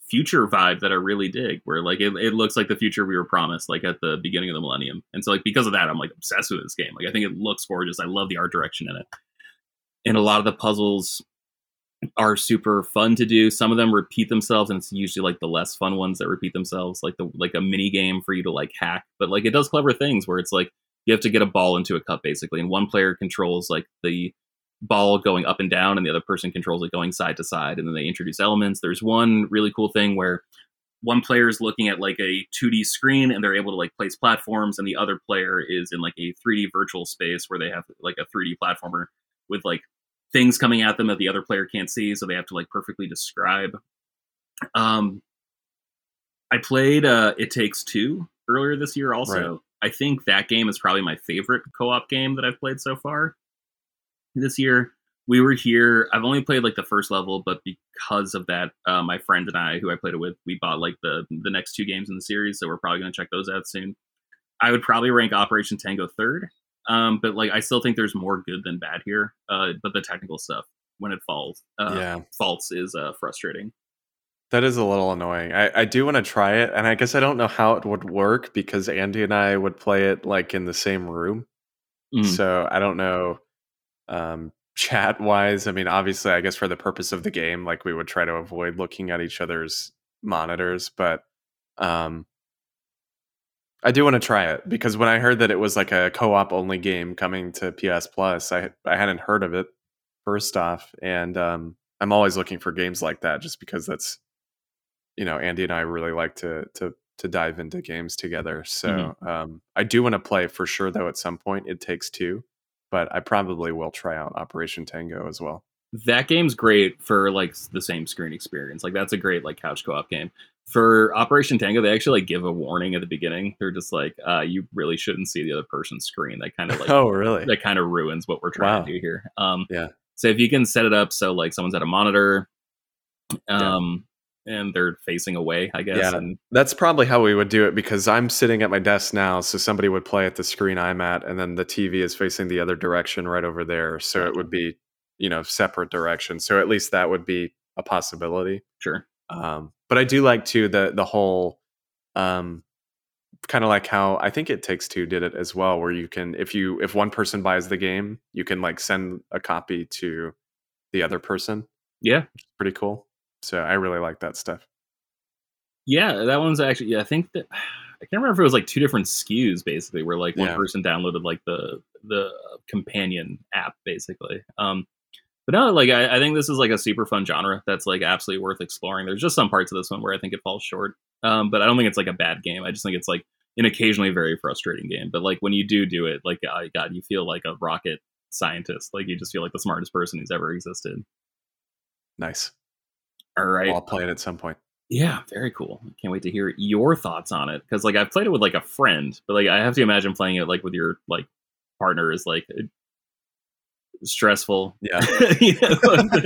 [SPEAKER 2] future vibe that I really dig, where like it, it looks like the future we were promised, like at the beginning of the millennium. And so like because of that, I'm like obsessed with this game. Like I think it looks gorgeous. I love the art direction in it. And a lot of the puzzles are super fun to do. Some of them repeat themselves, and it's usually like the less fun ones that repeat themselves, like the like a mini game for you to like hack. But like it does clever things where it's like you have to get a ball into a cup basically, and one player controls like the ball going up and down, and the other person controls it going side to side, and then they introduce elements. There's one really cool thing where one player is looking at like a 2D screen and they're able to like place platforms, and the other player is in like a 3D virtual space where they have like a 3D platformer with like things coming at them that the other player can't see, so they have to like perfectly describe. Um, I played uh, It Takes Two earlier this year. Also,
[SPEAKER 3] Right.
[SPEAKER 2] I think that game is probably my favorite co-op game that I've played so far this year. We were here. I've only played like the first level, but because of that, uh, my friend and I, who I played it with, we bought like the the next two games in the series, so we're probably going to check those out soon. I would probably rank Operation Tango third, um, but like I still think there's more good than bad here. Uh, but the technical stuff when it falls, uh,
[SPEAKER 3] yeah.
[SPEAKER 2] faults is uh, frustrating.
[SPEAKER 3] That is a little annoying. I, I do want to try it, and I guess I don't know how it would work because Andy and I would play it like in the same room.
[SPEAKER 2] Mm.
[SPEAKER 3] So I don't know. Um, chat wise, I mean, obviously, I guess for the purpose of the game, like we would try to avoid looking at each other's monitors, but um, I do want to try it because when I heard that it was like a co-op only game coming to PS Plus, I I hadn't heard of it first off, and um, I'm always looking for games like that just because that's you know Andy and I really like to to to dive into games together. So um, I do want to play for sure though. At some point, it takes two, but I probably will try out Operation Tango as well.
[SPEAKER 2] that game's great for like the same screen experience. Like that's a great like couch co-op game. For Operation Tango, they actually like give a warning at the beginning. They're just like, uh, you really shouldn't see the other person's screen. That kind of like
[SPEAKER 3] oh, really?
[SPEAKER 2] that kind of ruins what we're trying
[SPEAKER 3] Wow.
[SPEAKER 2] to do here. Um,
[SPEAKER 3] Yeah.
[SPEAKER 2] So if you can set it up so like someone's at a monitor,
[SPEAKER 3] Yeah.
[SPEAKER 2] um, and they're facing away, I guess.
[SPEAKER 3] Yeah.
[SPEAKER 2] And
[SPEAKER 3] That's probably how we would do it because I'm sitting at my desk now, so somebody would play at the screen I'm at, and then the TV is facing the other direction right over there. So it would be, you know, separate directions. So at least that would be a possibility.
[SPEAKER 2] sure.
[SPEAKER 3] Um, but I do like too the the whole um, kind of like how I think it takes two did it as well, where you can if you if one person buys the game, you can like send a copy to the other person.
[SPEAKER 2] Yeah.
[SPEAKER 3] Pretty cool. So I really like that stuff.
[SPEAKER 2] Yeah, that one's actually. Yeah, I think that I can't remember if it was like two different SKUs basically, where like one
[SPEAKER 3] Yeah.
[SPEAKER 2] person downloaded like the the companion app basically. Um, but no, like I, I think this is like a super fun genre that's like absolutely worth exploring. There's just some parts of this one where I think it falls short, um, but I don't think it's like a bad game. I just think it's like an occasionally very frustrating game. But like when you do do it, like oh god, you feel like a rocket scientist. Like you just feel like the smartest person who's ever existed.
[SPEAKER 3] Nice.
[SPEAKER 2] All right.
[SPEAKER 3] I'll play it at some point.
[SPEAKER 2] Yeah, very cool. Can't wait to hear your thoughts on it because like I've played it with like a friend, but like I have to imagine playing it like with your like partner is like stressful.
[SPEAKER 3] Yeah.
[SPEAKER 2] you know?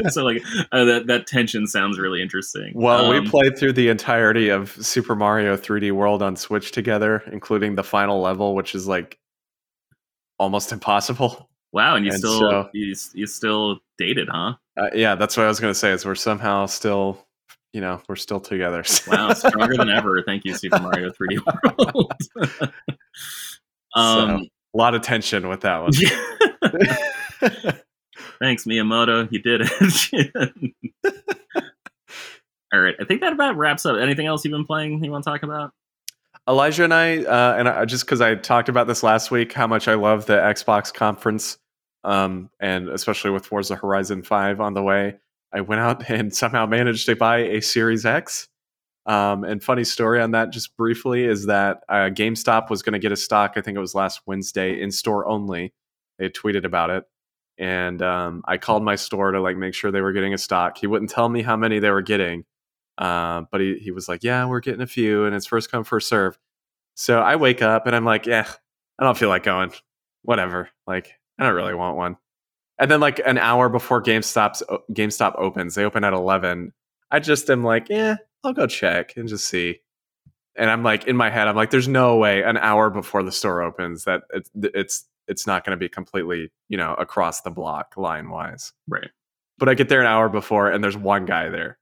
[SPEAKER 2] so like uh, that that tension sounds really interesting.
[SPEAKER 3] Well,
[SPEAKER 2] Um,
[SPEAKER 3] we played through the entirety of Super Mario 3D World on Switch together, including the final level, which is like almost impossible.
[SPEAKER 2] Wow, and you
[SPEAKER 3] and
[SPEAKER 2] still
[SPEAKER 3] so-
[SPEAKER 2] you, you still dated, huh?
[SPEAKER 3] Uh, yeah, that's what I was going to say. Is we're somehow still, you know, we're still together.
[SPEAKER 2] Wow, stronger than ever. Thank you, Super Mario 3D World. um,
[SPEAKER 3] a lot of tension with that one.
[SPEAKER 2] Thanks, Miyamoto. You did it. All right. I think that about wraps up. Anything else you've been playing you want to talk about?
[SPEAKER 3] Elijah and I, uh, and I, just because I talked about this last week, how much I love the Xbox conference, um, and especially with Forza Horizon 5 on the way, I went out and somehow managed to buy a Series X. Um, and funny story on that, just briefly, is that uh, GameStop was going to get a stock. I think it was last Wednesday in store only. They tweeted about it, and um, I called my store to like make sure they were getting a stock. He wouldn't tell me how many they were getting, uh, but he he was like, "Yeah, we're getting a few, and it's first come first serve." So I wake up and I'm like, "Yeah, I don't feel like going. Whatever. Like, I don't really want one." And then like an hour before GameStop's GameStop opens, they open at eleven. I just am like, "Yeah, I'll go check and just see." And I'm like in my head, I'm like, "There's no way an hour before the store opens that it's it's it's not going to be completely you know across the block line wise."
[SPEAKER 2] Right.
[SPEAKER 3] But I get there an hour before, and there's one guy there,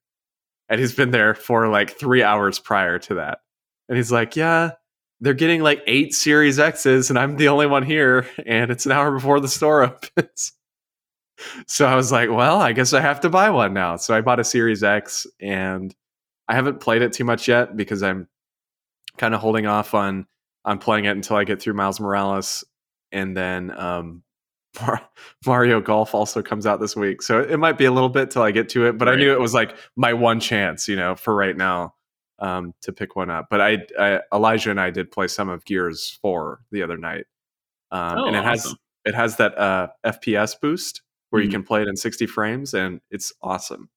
[SPEAKER 3] and he's been there for like three hours prior to that, and he's like, "Yeah." They're getting like eight Series X's, and I'm the only one here, and it's an hour before the store opens. so I was like, well, I guess I have to buy one now. So I bought a Series X, and I haven't played it too much yet because I'm kind of holding off on on playing it until I get through Miles Morales, and then um, Mar- Mario Golf also comes out this week. So it might be a little bit till I get to it, but I knew it was like my one chance, you know, for right now um, to pick one up. But I, I, Elijah and I did play some of Gears Four the other night, um,
[SPEAKER 2] Oh,
[SPEAKER 3] and it has it has that uh, FPS boost where you
[SPEAKER 2] Mhm.
[SPEAKER 3] can play it in 60 frames, and it's awesome.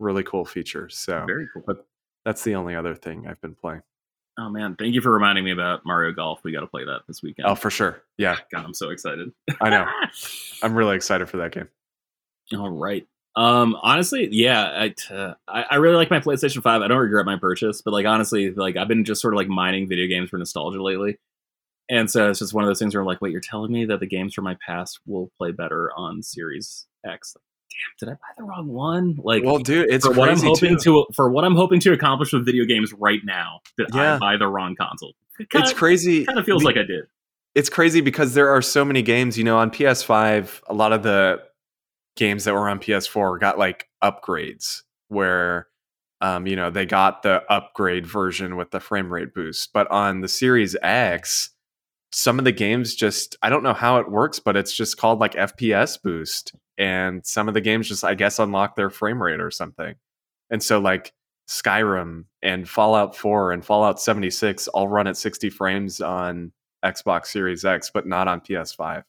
[SPEAKER 3] Really cool feature. So
[SPEAKER 2] Very cool.
[SPEAKER 3] but that's the only other thing I've been playing.
[SPEAKER 2] Oh man, thank you for reminding me about Mario Golf. We got to play that this weekend.
[SPEAKER 3] Oh, for sure. Yeah,
[SPEAKER 2] God, I'm so excited.
[SPEAKER 3] I know. I'm really excited for that game.
[SPEAKER 2] All right. Um, honestly, yeah, I, uh, I I really like my PlayStation Five. I don't regret my purchase, but like honestly, like I've been just sort of like mining video games for nostalgia lately, and so it's just one of those things where I'm like, wait, you're telling me that the games from my past will play better on Series X? Damn, did I buy the wrong one? Like,
[SPEAKER 3] Well, dude, it's
[SPEAKER 2] for what I'm hoping
[SPEAKER 3] too.
[SPEAKER 2] to for what I'm hoping to accomplish with video games right now, did I buy the wrong console? It
[SPEAKER 3] It's
[SPEAKER 2] kinda,
[SPEAKER 3] crazy.
[SPEAKER 2] Kind of feels like I did.
[SPEAKER 3] it's crazy because there are so many games. You know, on PS5, a lot of the games that were on PS4 got like upgrades where, um, you know, they got the upgrade version with the frame rate boost. But on the Series X, some of the games just, I don't know how it works, but it's just called like FPS boost. And some of the games just, I guess, unlock their frame rate or something. And so, like, Skyrim and Fallout 4 and Fallout 76 all run at 60 frames on Xbox Series X, but not on PS5,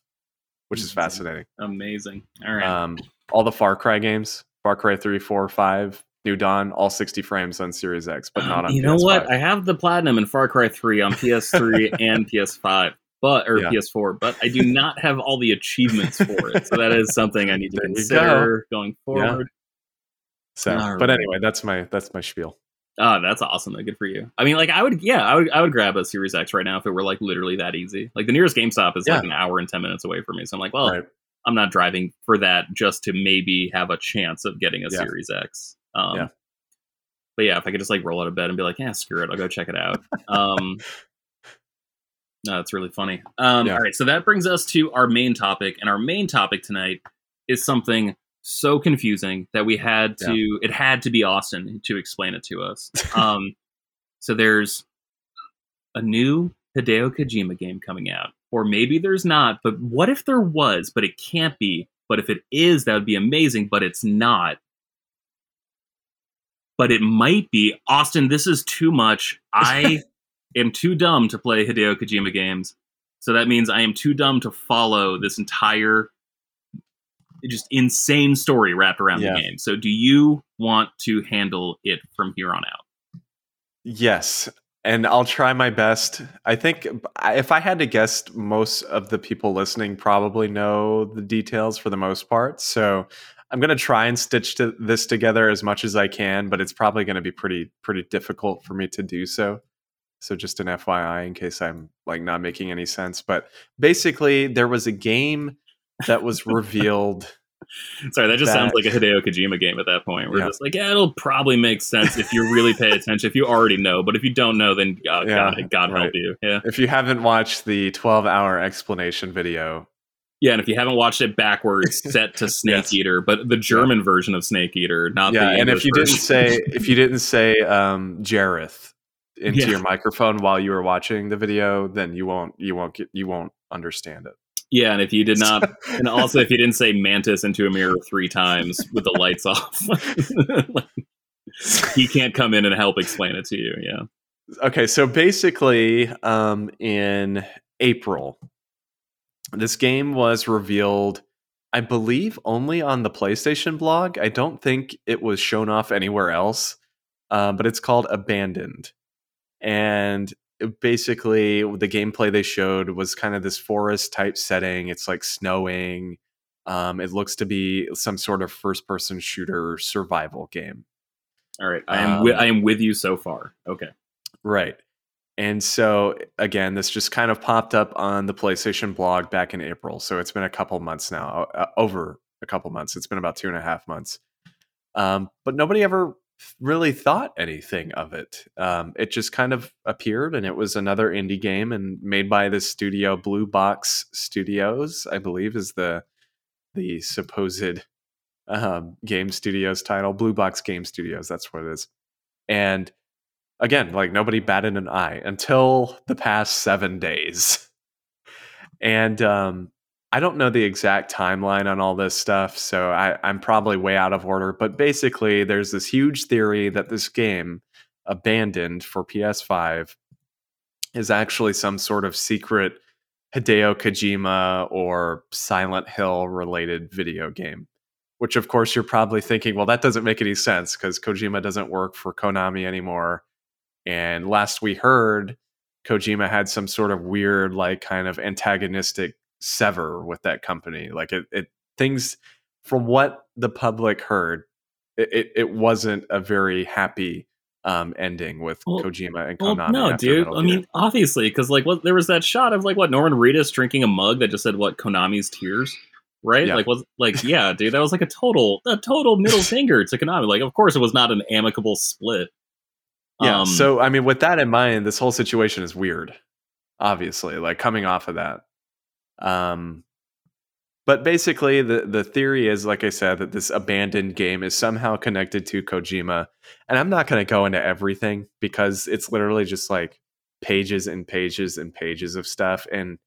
[SPEAKER 3] which is fascinating.
[SPEAKER 2] Amazing. All right.
[SPEAKER 3] Um, all the Far Cry games, Far Cry 3, 4, 5, New Dawn, all 60 frames on Series X, but not on
[SPEAKER 2] you
[SPEAKER 3] PS5.
[SPEAKER 2] know what? I have the platinum in Far Cry 3 on PS3 and PS5, but or
[SPEAKER 3] Yeah.
[SPEAKER 2] PS4, but I do not have all the achievements for it. So that is something I need to consider going forward.
[SPEAKER 3] so,
[SPEAKER 2] All
[SPEAKER 3] but
[SPEAKER 2] right.
[SPEAKER 3] anyway, that's my that's my spiel.
[SPEAKER 2] Oh, that's awesome. though. Good for you. I mean, like I would, yeah, I would, I would grab a Series X right now if it were like literally that easy. Like the nearest GameStop is like an hour and ten minutes away from me, so I'm like, well,
[SPEAKER 3] right.
[SPEAKER 2] I'm not driving for that just to maybe have a chance of getting a
[SPEAKER 3] Yeah.
[SPEAKER 2] Series X. Um,
[SPEAKER 3] Yeah.
[SPEAKER 2] But yeah, if I could just like roll out of bed and be like, yeah, screw it, I'll go check it out. Um, no, it's really funny. Um,
[SPEAKER 3] Yeah.
[SPEAKER 2] All right, so that brings us to our main topic, and our main topic tonight is something so confusing that we had to. It had to be Austin to explain it to us. Um, so there's a new Hideo Kojima game coming out, or maybe there's not. But what if there was? But it can't be. But if it is, that would be amazing. But it's not. But it might be. Austin, this is too much. I am too dumb to play Hideo Kojima games. So that means I am too dumb to follow this entire just insane story wrapped around
[SPEAKER 3] Yeah.
[SPEAKER 2] the game. So do you want to handle it from here on out?
[SPEAKER 3] Yes, and I'll try my best. I think if I had to guess, most of the people listening probably know the details for the most part. So I'm going to try and stitch to this together as much as I can, but it's probably going to be pretty pretty difficult for me to do so. So just an FYI in case I'm like not making any sense. But basically, there was a game that was revealed.
[SPEAKER 2] Sorry, that just
[SPEAKER 3] That-
[SPEAKER 2] sounds like a Hideo Kojima game at that point. We're
[SPEAKER 3] Yeah.
[SPEAKER 2] just like, yeah, it'll probably make sense if you really pay attention. If you already know, but if you don't know, then uh,
[SPEAKER 3] Yeah,
[SPEAKER 2] God, God help you. Yeah,
[SPEAKER 3] if you haven't watched the 12 hour explanation video,
[SPEAKER 2] yeah. And if you haven't watched it backwards, set to Snake
[SPEAKER 3] Yes.
[SPEAKER 2] Eater, but the German version of Snake Eater, not
[SPEAKER 3] yeah,
[SPEAKER 2] the
[SPEAKER 3] and
[SPEAKER 2] English
[SPEAKER 3] if you didn't say if you didn't say um, Jareth into
[SPEAKER 2] Yeah.
[SPEAKER 3] your microphone while you were watching the video, then you won't you won't get you won't understand it.
[SPEAKER 2] yeah, and if you did not, and also if you didn't say Mantis into a mirror three times with the lights off, he can't come in and help explain it to you. Yeah.
[SPEAKER 3] okay, so basically, um, in April, this game was revealed. I believe only on the PlayStation blog. I don't think it was shown off anywhere else. Um, but it's called Abandoned, and basically the gameplay they showed was kind of this forest type setting. It's like snowing. Um, it looks to be some sort of first person shooter survival game.
[SPEAKER 2] All right. I am. wi-
[SPEAKER 3] Um,
[SPEAKER 2] I am with you so far. Okay.
[SPEAKER 3] Right. And so again, this just kind of popped up on the PlayStation blog back in April. So it's been a couple months now, uh, over a couple months. It's been about two and a half months. Um, but nobody ever really thought anything of it. Um, it just kind of appeared, and it was another indie game and made by this studio, Blue Box Studios, I believe, is the the supposed um, game studios title. Blue Box Game Studios, that's what it is. And again, like nobody batted an eye until the past seven days. And um, I don't know the exact timeline on all this stuff, so I, I'm probably way out of order. But basically, there's this huge theory that this game abandoned for PS5 is actually some sort of secret Hideo Kojima or Silent Hill related video game. Which, of course, you're probably thinking, well, that doesn't make any sense because Kojima doesn't work for Konami anymore. And last we heard, Kojima had some sort of weird, like, kind of antagonistic sever with that company. Like, it, it things from what the public heard, it, it, wasn't a very happy um, ending with well, Kojima and Konami. Well,
[SPEAKER 2] no, dude. I mean, obviously, because like, what there was that shot of like what Norman Reedus drinking a mug that just said what Konami's tears, right? Yeah. Like, was like, yeah, dude, that was like a total, a total middle finger to Konami. Like, of course, it was not an amicable split.
[SPEAKER 3] Yeah. Um, so, I mean, with that in mind, this whole situation is weird. Obviously, like coming off of that. Um, but basically, the the theory is, like I said, that this abandoned game is somehow connected to Kojima. And I'm not going to go into everything because it's literally just like pages and pages and pages of stuff. And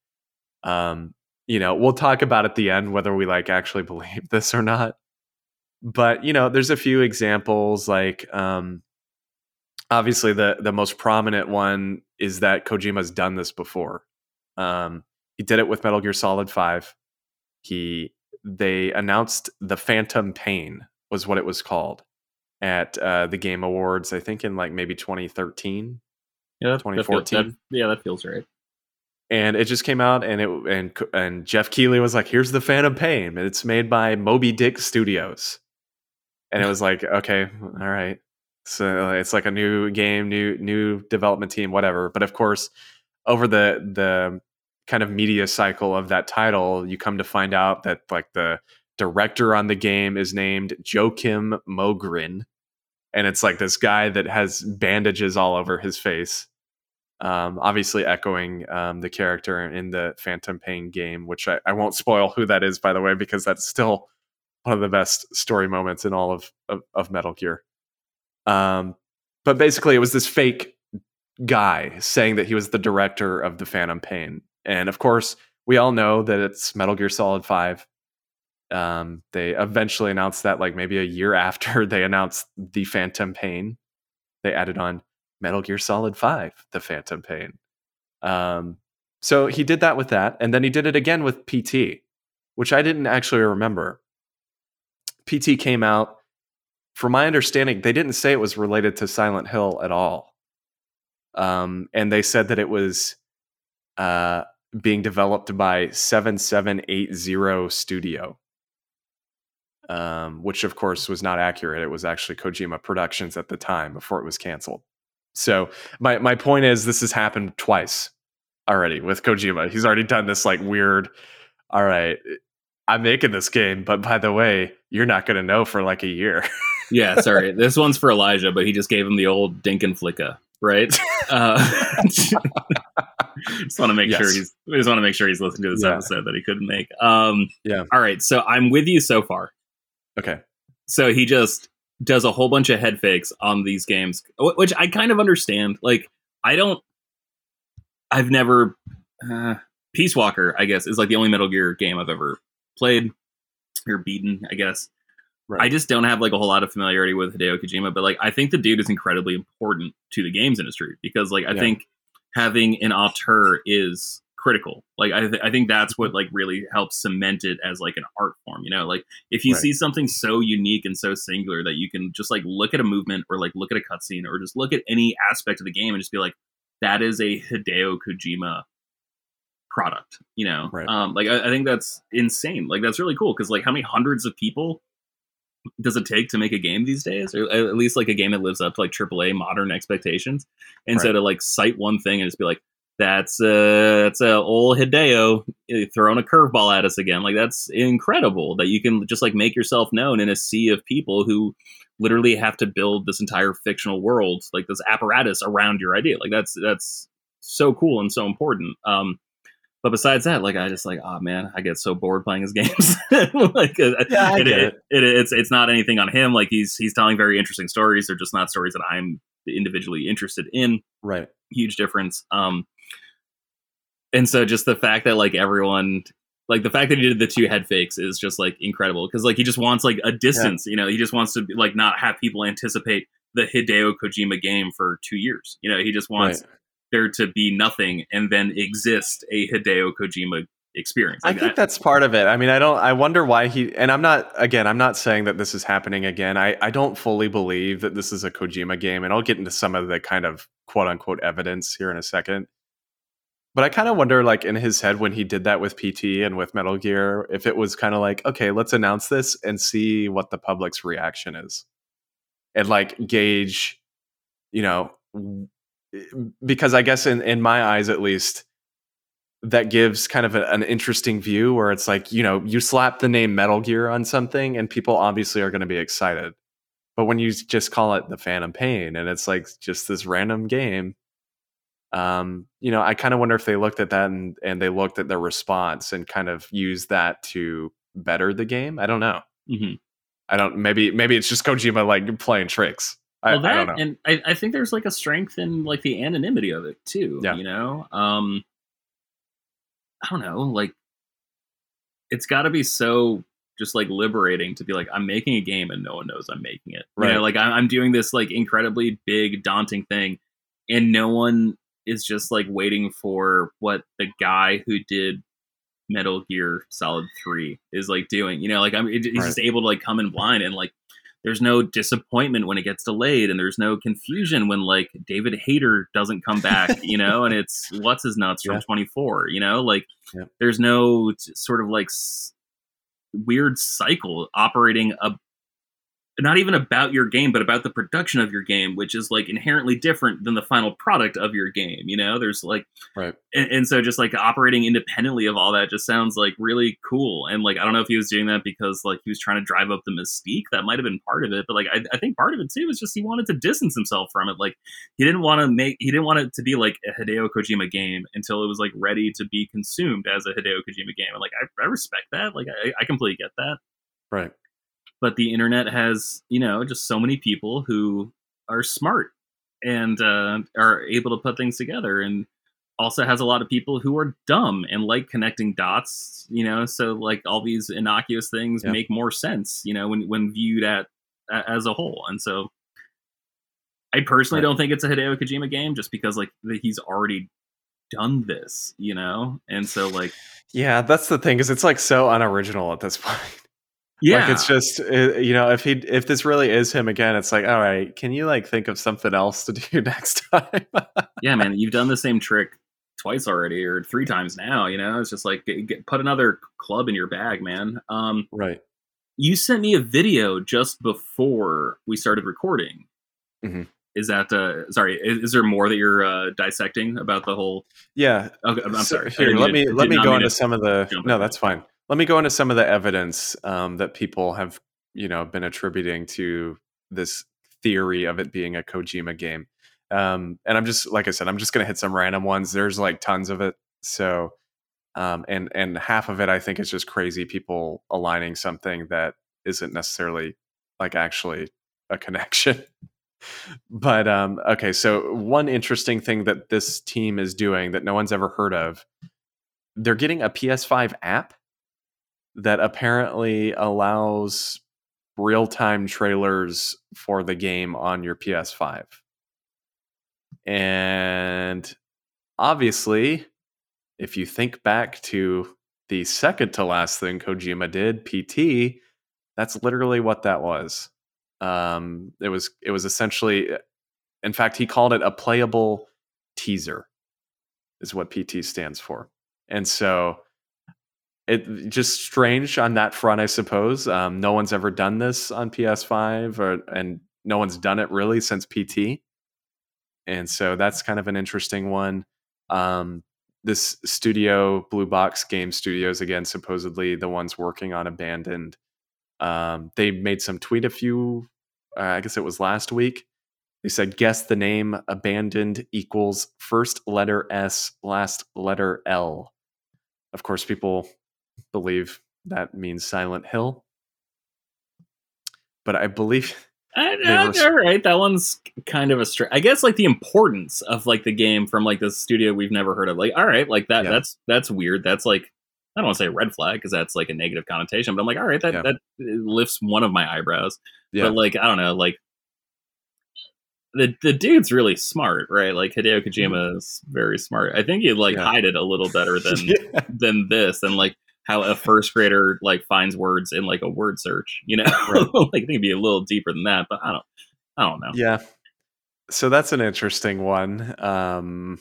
[SPEAKER 3] um, you know, we'll talk about at the end whether we like actually believe this or not. But you know, there's a few examples like um, obviously the the most prominent one is that Kojima's done this before. Um, he did it with Metal Gear Solid 5 he they announced the Phantom Pain was what it was called at uh, the Game Awards. I think in like maybe 2013.
[SPEAKER 2] Yeah, 2014. That that, yeah, that feels right.
[SPEAKER 3] And it just came out, and it and and Geoff Keighley was like, "Here's the Phantom Pain. It's made by Moby Dick Studios." And it was like, okay, all right. So it's like a new game, new new development team, whatever. But of course, over the the kind of media cycle of that title, you come to find out that like the director on the game is named Joakim Mogren. And it's like this guy that has bandages all over his face. Um, obviously echoing um, the character in the Phantom Pain game, which I, I, won't spoil who that is, by the way, because that's still one of the best story moments in all of, of, of Metal Gear. Um, but basically, it was this fake guy saying that he was the director of the Phantom Pain, and of course, we all know that it's Metal Gear Solid 5. Um, they eventually announced that like maybe a year after they announced the Phantom Pain, they added on Metal Gear Solid 5, the Phantom Pain. Um, so he did that with that, and then he did it again with PT, which I didn't actually remember. PT came out, from my understanding, they didn't say it was related to Silent Hill at all. Um, and they said that it was uh, being developed by 7780 Studio, um, which of course was not accurate. It was actually Kojima Productions at the time before it was canceled. So my my point is this has happened twice already with Kojima. He's already done this like weird. All right, I'm making this game, but by the way, you're not going to know for like a year.
[SPEAKER 2] yeah, sorry. This one's for Elijah, but he just gave him the old Dinkenflicka, right? Uh, just want to make yes. sure he's just want to make sure he's listening to this yeah. episode that he couldn't make. Um,
[SPEAKER 3] yeah.
[SPEAKER 2] All right, so I'm with you so far.
[SPEAKER 3] Okay.
[SPEAKER 2] So he just does a whole bunch of head fakes on these games, which I kind of understand. Like, I don't. I've never. Uh, Peace Walker, I guess, is like the only Metal Gear game I've ever played or beaten. I guess. Right. I just don't have like a whole lot of familiarity with Hideo Kojima, but like I think the dude is incredibly important to the games industry because like I yeah. think having an auteur is critical. Like I, th- I think that's what like really helps cement it as like an art form. You know, like if you right. see something so unique and so singular that you can just like look at a movement or like look at a cutscene or just look at any aspect of the game and just be like, that is a Hideo Kojima product. You know, right. um, like I, I think that's insane. Like that's really cool because like how many hundreds of people does it take to make a game these days, or at least like a game that lives up to like AAA modern expectations? instead right. to like cite one thing and just be like, "That's uh, that's uh, old Hideo eh, throwing a curveball at us again." Like that's incredible that you can just like make yourself known in a sea of people who literally have to build this entire fictional world, like this apparatus around your idea. Like that's that's so cool and so important. Um, but besides that, like I just like, oh man, I get so bored playing his games. like, uh, yeah, it, it. It, it's it's not anything on him. Like he's he's telling very interesting stories. They're just not stories that I'm individually interested in.
[SPEAKER 3] Right.
[SPEAKER 2] Huge difference. Um, and so just the fact that like everyone like the fact that he did the two head fakes is just like incredible because like he just wants like a distance yeah. you know he just wants to like not have people anticipate the Hideo Kojima game for two years. You know, he just wants
[SPEAKER 3] Right.
[SPEAKER 2] There to be nothing and then exist a Hideo Kojima experience.
[SPEAKER 3] I
[SPEAKER 2] Like,
[SPEAKER 3] think that's part of it. I mean, I don't. I wonder why he. And I'm not. Again, I'm not saying that this is happening again. I I don't fully believe that this is a Kojima game, and I'll get into some of the kind of quote unquote evidence here in a second. But I kind of wonder, like in his head, when he did that with PT and with Metal Gear, if it was kind of like, okay, let's announce this and see what the public's reaction is, and like gauge, you know, because I guess in in my eyes at least that gives kind of a, an interesting view where it's like you know you slap the name metal gear on something and people obviously are going to be excited. But when you just call it the phantom pain and it's like just this random game um you know i kind of wonder if they looked at that and, and they looked at their response and kind of used that to better the game? I don't know.
[SPEAKER 2] Mhm.
[SPEAKER 3] i don't maybe maybe it's just kojima like playing tricks I,
[SPEAKER 2] well,
[SPEAKER 3] I
[SPEAKER 2] that
[SPEAKER 3] know
[SPEAKER 2] and I, I think there's like a strength in like the anonymity of it too.
[SPEAKER 3] Yeah.
[SPEAKER 2] You know, um, I don't know, like it's got to be so just like liberating to be like I'm making a game and no one knows I'm making it. You
[SPEAKER 3] Right.
[SPEAKER 2] know, like I'm, I'm doing this like incredibly big, daunting thing, and no one is just like waiting for what the guy who did Metal Gear Solid Three is like doing. You know, like I'm he's
[SPEAKER 3] Right.
[SPEAKER 2] just able to like come in blind and like there's no disappointment when it gets delayed and there's no confusion when like David Hayter doesn't come back, you know, and it's what's his nuts from 24, you know, like
[SPEAKER 3] Yeah.
[SPEAKER 2] there's no t- sort of like s- weird cycle operating a not even about your game but about the production of your game which is like inherently different than the final product of your game you know? There's like
[SPEAKER 3] right.
[SPEAKER 2] and, and so just like operating independently of all that just sounds like really cool. And like i don't know if he was doing that because like he was trying to drive up the mystique. That might have been part of it but like I, I think part of it too was just he wanted to distance himself from it. Like he didn't want to make he didn't want it to be like a hideo kojima game until it was like ready to be consumed as a hideo kojima game. And like i, I respect that. Like I, I completely get that.
[SPEAKER 3] Right
[SPEAKER 2] but the internet has you know just so many people who are smart and uh, are able to put things together and also has a lot of people who are dumb and like connecting dots you know so like all these innocuous things
[SPEAKER 3] Yeah.
[SPEAKER 2] make more sense you know when when viewed at as a whole and so i personally
[SPEAKER 3] Right.
[SPEAKER 2] don't think it's a hideo kojima game just because like he's already done this you know and so like
[SPEAKER 3] yeah that's the thing is it's like so unoriginal at this point
[SPEAKER 2] yeah
[SPEAKER 3] Like it's just uh, you know if he if this really is him again, it's like all right, can you like think of something else to do next time?
[SPEAKER 2] yeah, man, you've done the same trick twice already or three times now. You know, it's just like get, get, put another club in your bag, man. Um,
[SPEAKER 3] right.
[SPEAKER 2] you sent me a video just before we started recording.
[SPEAKER 3] Mhm.
[SPEAKER 2] Is that uh, sorry? Is, is there more that you're uh, dissecting about the whole?
[SPEAKER 3] Yeah.
[SPEAKER 2] Okay, I'm
[SPEAKER 3] So
[SPEAKER 2] sorry.
[SPEAKER 3] Here, let me let me go into some of the. No, that's fine. Let me go into some of the evidence um, that people have you know been attributing to this theory of it being a Kojima game. Um, and I'm just like I said, I'm just gonna hit some random ones. There's like tons of it. So um, and and half of it I think is just crazy people aligning something that isn't necessarily like actually a connection. but um, okay, so one interesting thing that this team is doing that no one's ever heard of, they're getting a PS5 app that apparently allows real-time trailers for the game on your PS5. And obviously, if you think back to the second to last thing Kojima did, PT, that's literally what that was. Um, it was it was essentially, in fact, he called it a playable teaser, is what PT stands for, and so it just strange on that front, I suppose. Um, no one's ever done this on PS5, or and no one's done it really since PT, and so that's kind of an interesting one. Um, this studio, Blue Box Game Studios, again, supposedly the ones working on Abandoned. Um, they made some tweet a few, uh, I guess it was last week. They said, guess the name abandoned equals first letter S, last letter L. Of course, people believe that means Silent Hill. But I believe,
[SPEAKER 2] I,
[SPEAKER 3] They
[SPEAKER 2] I-
[SPEAKER 3] were-
[SPEAKER 2] all right, that one's kind of a str I guess like the importance of like the game from like this studio we've never heard of. Like, all right, like that.
[SPEAKER 3] Yeah.
[SPEAKER 2] That's that's weird. That's like I don't want to say red flag because that's like a negative connotation. But I'm like, all right, that
[SPEAKER 3] Yeah.
[SPEAKER 2] that uh, lifts one of my eyebrows.
[SPEAKER 3] yeah,
[SPEAKER 2] But like I don't know, like the the dude's really smart, right? Like Hideo mm. Kojima is very smart. I think he'd like
[SPEAKER 3] Yeah.
[SPEAKER 2] hide it a little better than than this, and like how a first grader like finds words in like a word search. You know,
[SPEAKER 3] Right.
[SPEAKER 2] like I think it'd be a little deeper than that, but I don't, I don't know.
[SPEAKER 3] Yeah. So that's an interesting one. Um,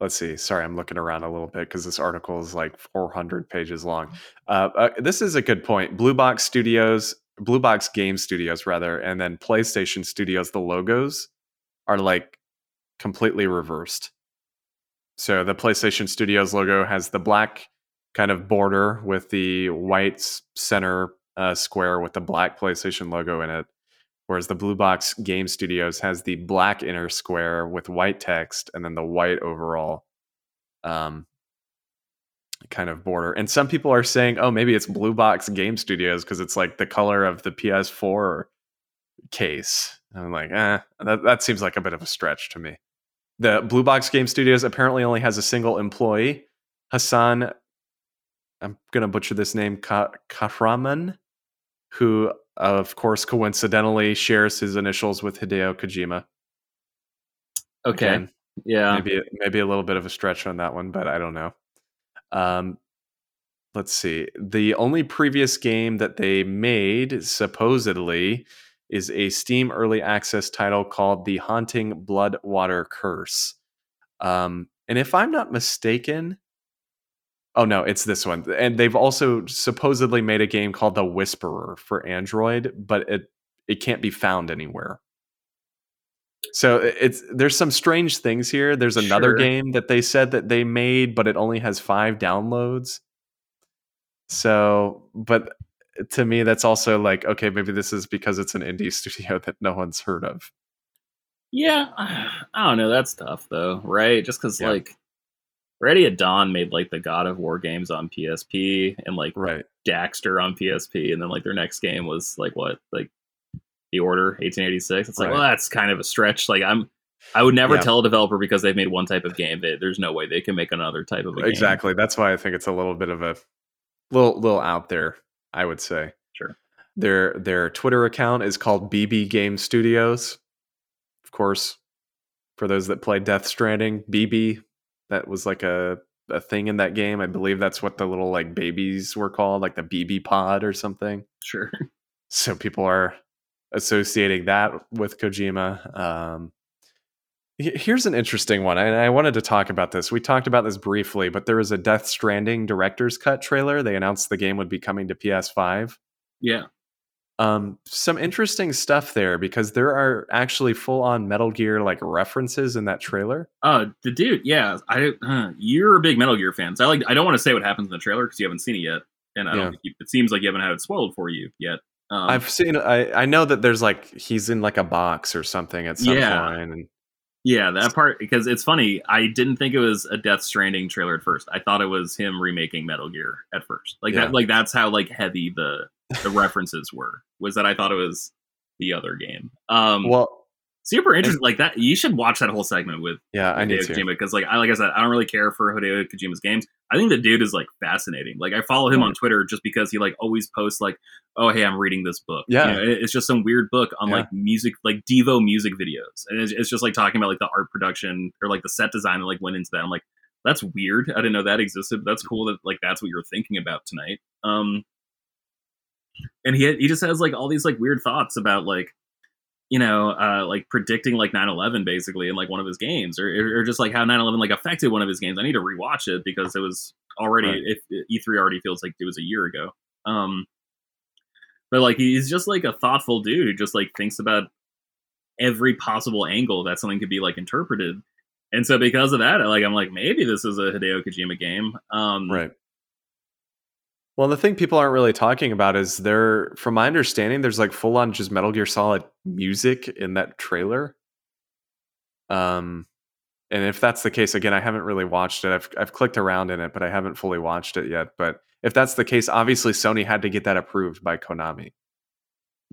[SPEAKER 3] let's see. Sorry, I'm looking around a little bit because this article is like 400 pages long. Uh, uh, this is a good point. Blue Box Studios, Blue Box Game Studios, rather, and then PlayStation Studios, the logos are like completely reversed. So the PlayStation Studios logo has the black kind of border with the white center uh, square with the black PlayStation logo in it whereas the blue box game studios has the black inner square with white text and then the white overall um, kind of border. And some people are saying oh maybe it's blue box game studios because it's like the color of the ps4 case. And i'm like eh that, that seems like a bit of a stretch to me. The blue box game studios apparently only has a single employee hassan i'm gonna butcher this name Ka- kahraman who of course coincidentally shares his initials with hideo kojima
[SPEAKER 2] Okay,
[SPEAKER 3] Again,
[SPEAKER 2] yeah,
[SPEAKER 3] maybe maybe a little bit of a stretch on that one, but I don't know. Um, let's see. The only previous game that they made supposedly is a Steam early access title called The Haunting Bloodwater Curse. Um, and if I'm not mistaken, oh no, it's this one. And they've also supposedly made a game called The Whisperer for Android, but it it can't be found anywhere. So it's there's some strange things here. There's another
[SPEAKER 2] Sure.
[SPEAKER 3] game that they said that they made, but it only has five downloads. So, but to me, that's also like, okay, maybe this is because it's an indie studio that no one's heard of.
[SPEAKER 2] yeah. I don't know. That's tough though, right? Just because
[SPEAKER 3] Yeah.
[SPEAKER 2] like Ready at Dawn made like the God of War games on PSP and like
[SPEAKER 3] Right.
[SPEAKER 2] Daxter on PSP, and then like their next game was like what, like The Order, 1886. It's like,
[SPEAKER 3] Right.
[SPEAKER 2] well, that's kind of a stretch. Like I'm, I would never
[SPEAKER 3] Yeah.
[SPEAKER 2] tell a developer because they've made one type of game that there's no way they can make another type of a game.
[SPEAKER 3] Exactly. That's why I think it's a little bit of a little little out there, I would say.
[SPEAKER 2] Sure.
[SPEAKER 3] Their their Twitter account is called BB Game Studios. Of course, for those that play Death Stranding, BB, that was like a a thing in that game. I believe that's what the little like babies were called, like the BB pod or something.
[SPEAKER 2] Sure.
[SPEAKER 3] So people are associating that with Kojima. Um, here's an interesting one, and I wanted to talk about this. We talked about this briefly, but there was a Death Stranding director's cut trailer. They announced the game would be coming to PS5.
[SPEAKER 2] Yeah.
[SPEAKER 3] Um, some interesting stuff there because there are actually full on Metal Gear like references in that trailer.
[SPEAKER 2] Uh, the dude, yeah, I uh, you're a big Metal Gear fan. So I like. I don't want to say what happens in the trailer because you haven't seen it yet, and I don't. Think you, it seems like you haven't had it spoiled for you yet. Um,
[SPEAKER 3] I've seen. I I know that there's like he's in like a box or something at some
[SPEAKER 2] Yeah.
[SPEAKER 3] point, and
[SPEAKER 2] Yeah, that part because it's funny. I didn't think it was a Death Stranding trailer at first. I thought it was him remaking Metal Gear at first. Like
[SPEAKER 3] Yeah.
[SPEAKER 2] that, like that's how like heavy the the references were. Was that I thought it was the other game. Um,
[SPEAKER 3] well,
[SPEAKER 2] super interesting. Like that, you should watch that whole segment with
[SPEAKER 3] yeah, I need
[SPEAKER 2] Hideo. Kojima because, like, I like I said, I don't really care for Hideo Kojima's games. I think the dude is like fascinating. Like, I follow him on Twitter just because he like always posts like, "Oh, hey, I'm reading this book." You
[SPEAKER 3] Yeah.
[SPEAKER 2] know, it's just some weird book on
[SPEAKER 3] Yeah.
[SPEAKER 2] like music, like Devo music videos, and it's, it's just like talking about like the art production or like the set design that like went into that. I'm like, that's weird. I didn't know that existed. But that's cool that like that's what you're thinking about tonight. Um, and he he just has like all these like weird thoughts about like you know, uh, like predicting like 9-11 basically in like one of his games or, or just like how 9-11 like affected one of his games. I need to rewatch it because it was already,
[SPEAKER 3] Right.
[SPEAKER 2] if E3 already feels like it was a year ago. Um, but like, he's just like a thoughtful dude who just like thinks about every possible angle that something could be like interpreted. And so because of that, like, I'm like, maybe this is a Hideo Kojima game. Um,
[SPEAKER 3] Right. Well, the thing people aren't really talking about is there, from my understanding, there's like full on just Metal Gear Solid music in that trailer. Um, and if that's the case, again, I haven't really watched it. I've I've clicked around in it, but I haven't fully watched it yet. But if that's the case, obviously Sony had to get that approved by Konami.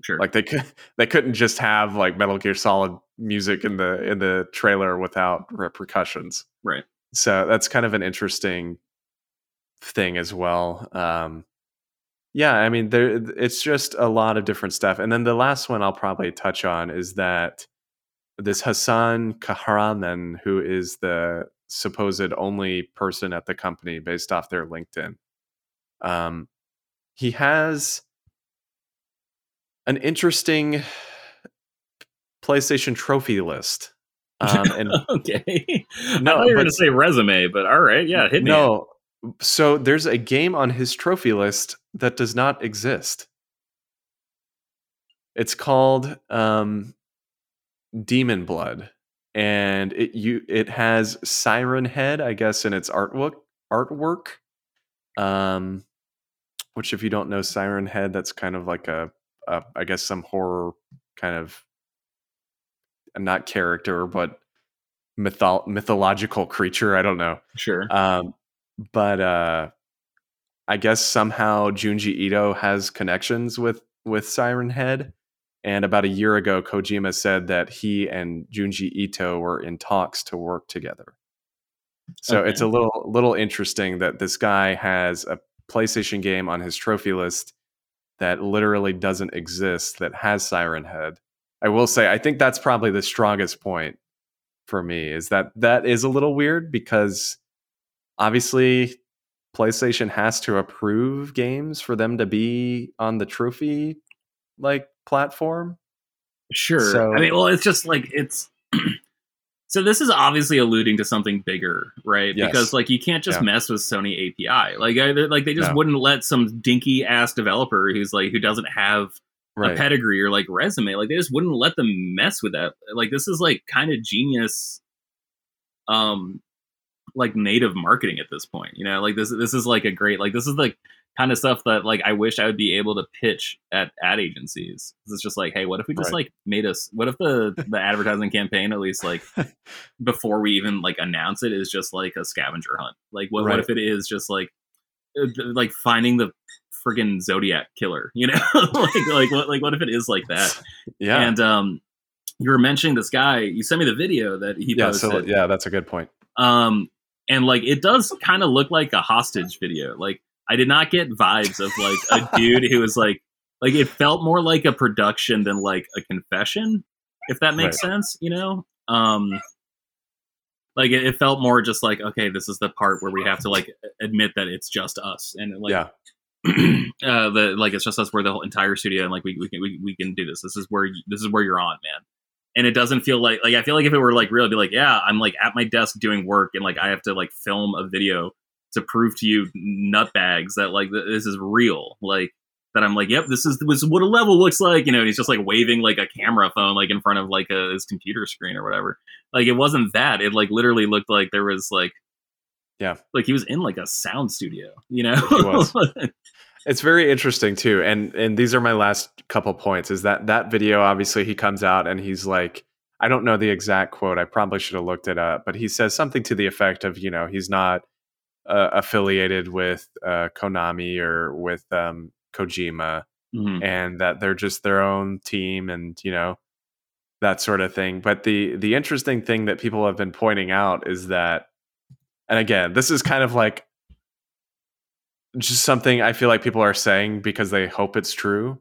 [SPEAKER 2] Sure.
[SPEAKER 3] Like they could, they couldn't just have like Metal Gear Solid music in the in the trailer without repercussions.
[SPEAKER 2] Right.
[SPEAKER 3] So that's kind of an interesting thing as well. Um, yeah, I mean, there it's just a lot of different stuff. And then the last one I'll probably touch on is that this Hassan Kahraman, who is the supposed only person at the company based off their LinkedIn. Um, he has an interesting PlayStation trophy list. Um, and
[SPEAKER 2] okay, no, you're going to say resume, but all right, yeah, hit
[SPEAKER 3] me. No, so there's a game on his trophy list that does not exist. It's called um, Demon Blood, and it you it has Siren Head, I guess, in its artwork. Artwork, um, which if you don't know Siren Head, that's kind of like a, a I guess some horror kind of not character, but mytho- mythological creature. I don't know.
[SPEAKER 2] Sure.
[SPEAKER 3] Um, but uh, I guess somehow Junji Ito has connections with with Siren Head. And about a year ago, Kojima said that he and Junji Ito were in talks to work together. So okay. it's a little little interesting that this guy has a PlayStation game on his trophy list that literally doesn't exist that has Siren Head. I will say I think that's probably the strongest point for me is that that is a little weird because obviously PlayStation has to approve games for them to be on the trophy like platform.
[SPEAKER 2] Sure. So, I mean, well, it's just like it's. so this is obviously alluding to something bigger, right? Yes. Because like you can't just yeah. mess with Sony API. Like, I, like they just no. wouldn't let some dinky ass developer who's like who doesn't have right. a pedigree or like resume. Like they just wouldn't let them mess with that. Like this is like kind of genius. Um, like native marketing at this point. You know, like this this is like a great like this is like kind of stuff that like I wish I would be able to pitch at ad agencies. It's just like, hey, what if we just right. like made us? What if the the advertising campaign at least like before we even like announce it is just like a scavenger hunt? Like, what right. what if it is just like uh, like finding the friggin' Zodiac killer? You know, like like what like what if it is like that?
[SPEAKER 3] Yeah,
[SPEAKER 2] and um. You were mentioning this guy. You sent me the video that he
[SPEAKER 3] yeah,
[SPEAKER 2] posted.
[SPEAKER 3] So, yeah, that's a good point.
[SPEAKER 2] Um, and like it does kind of look like a hostage video. Like I did not get vibes of like a dude who was like like it felt more like a production than like a confession, if that makes right. sense, you know? Um like it, it, felt more just like okay, this is the part where we have to like admit that it's just us and like
[SPEAKER 3] yeah.
[SPEAKER 2] uh the like it's just us we're the whole entire studio and like we, we can we, we can do this. This is where you, this is where you're on, man and it doesn't feel like like I feel like if it were like real, I'd be like, yeah, I'm like at my desk doing work, and like I have to like film a video to prove to you nutbags that like this is real, like that I'm like, yep, this is this is what a level looks like, you know. And he's just like waving like a camera phone like in front of like a, his computer screen or whatever. Like it wasn't that. It like literally looked like there was like,
[SPEAKER 3] yeah,
[SPEAKER 2] like he was in like a sound studio, you know.
[SPEAKER 3] it's very interesting too and and these are my last couple points is that that video obviously he comes out and he's like i don't know the exact quote i probably should have looked it up but he says something to the effect of you know he's not uh, affiliated with uh, konami or with um, kojima mm-hmm. and that they're just their own team and you know that sort of thing but the the interesting thing that people have been pointing out is that and again this is kind of like just something I feel like people are saying because they hope it's true.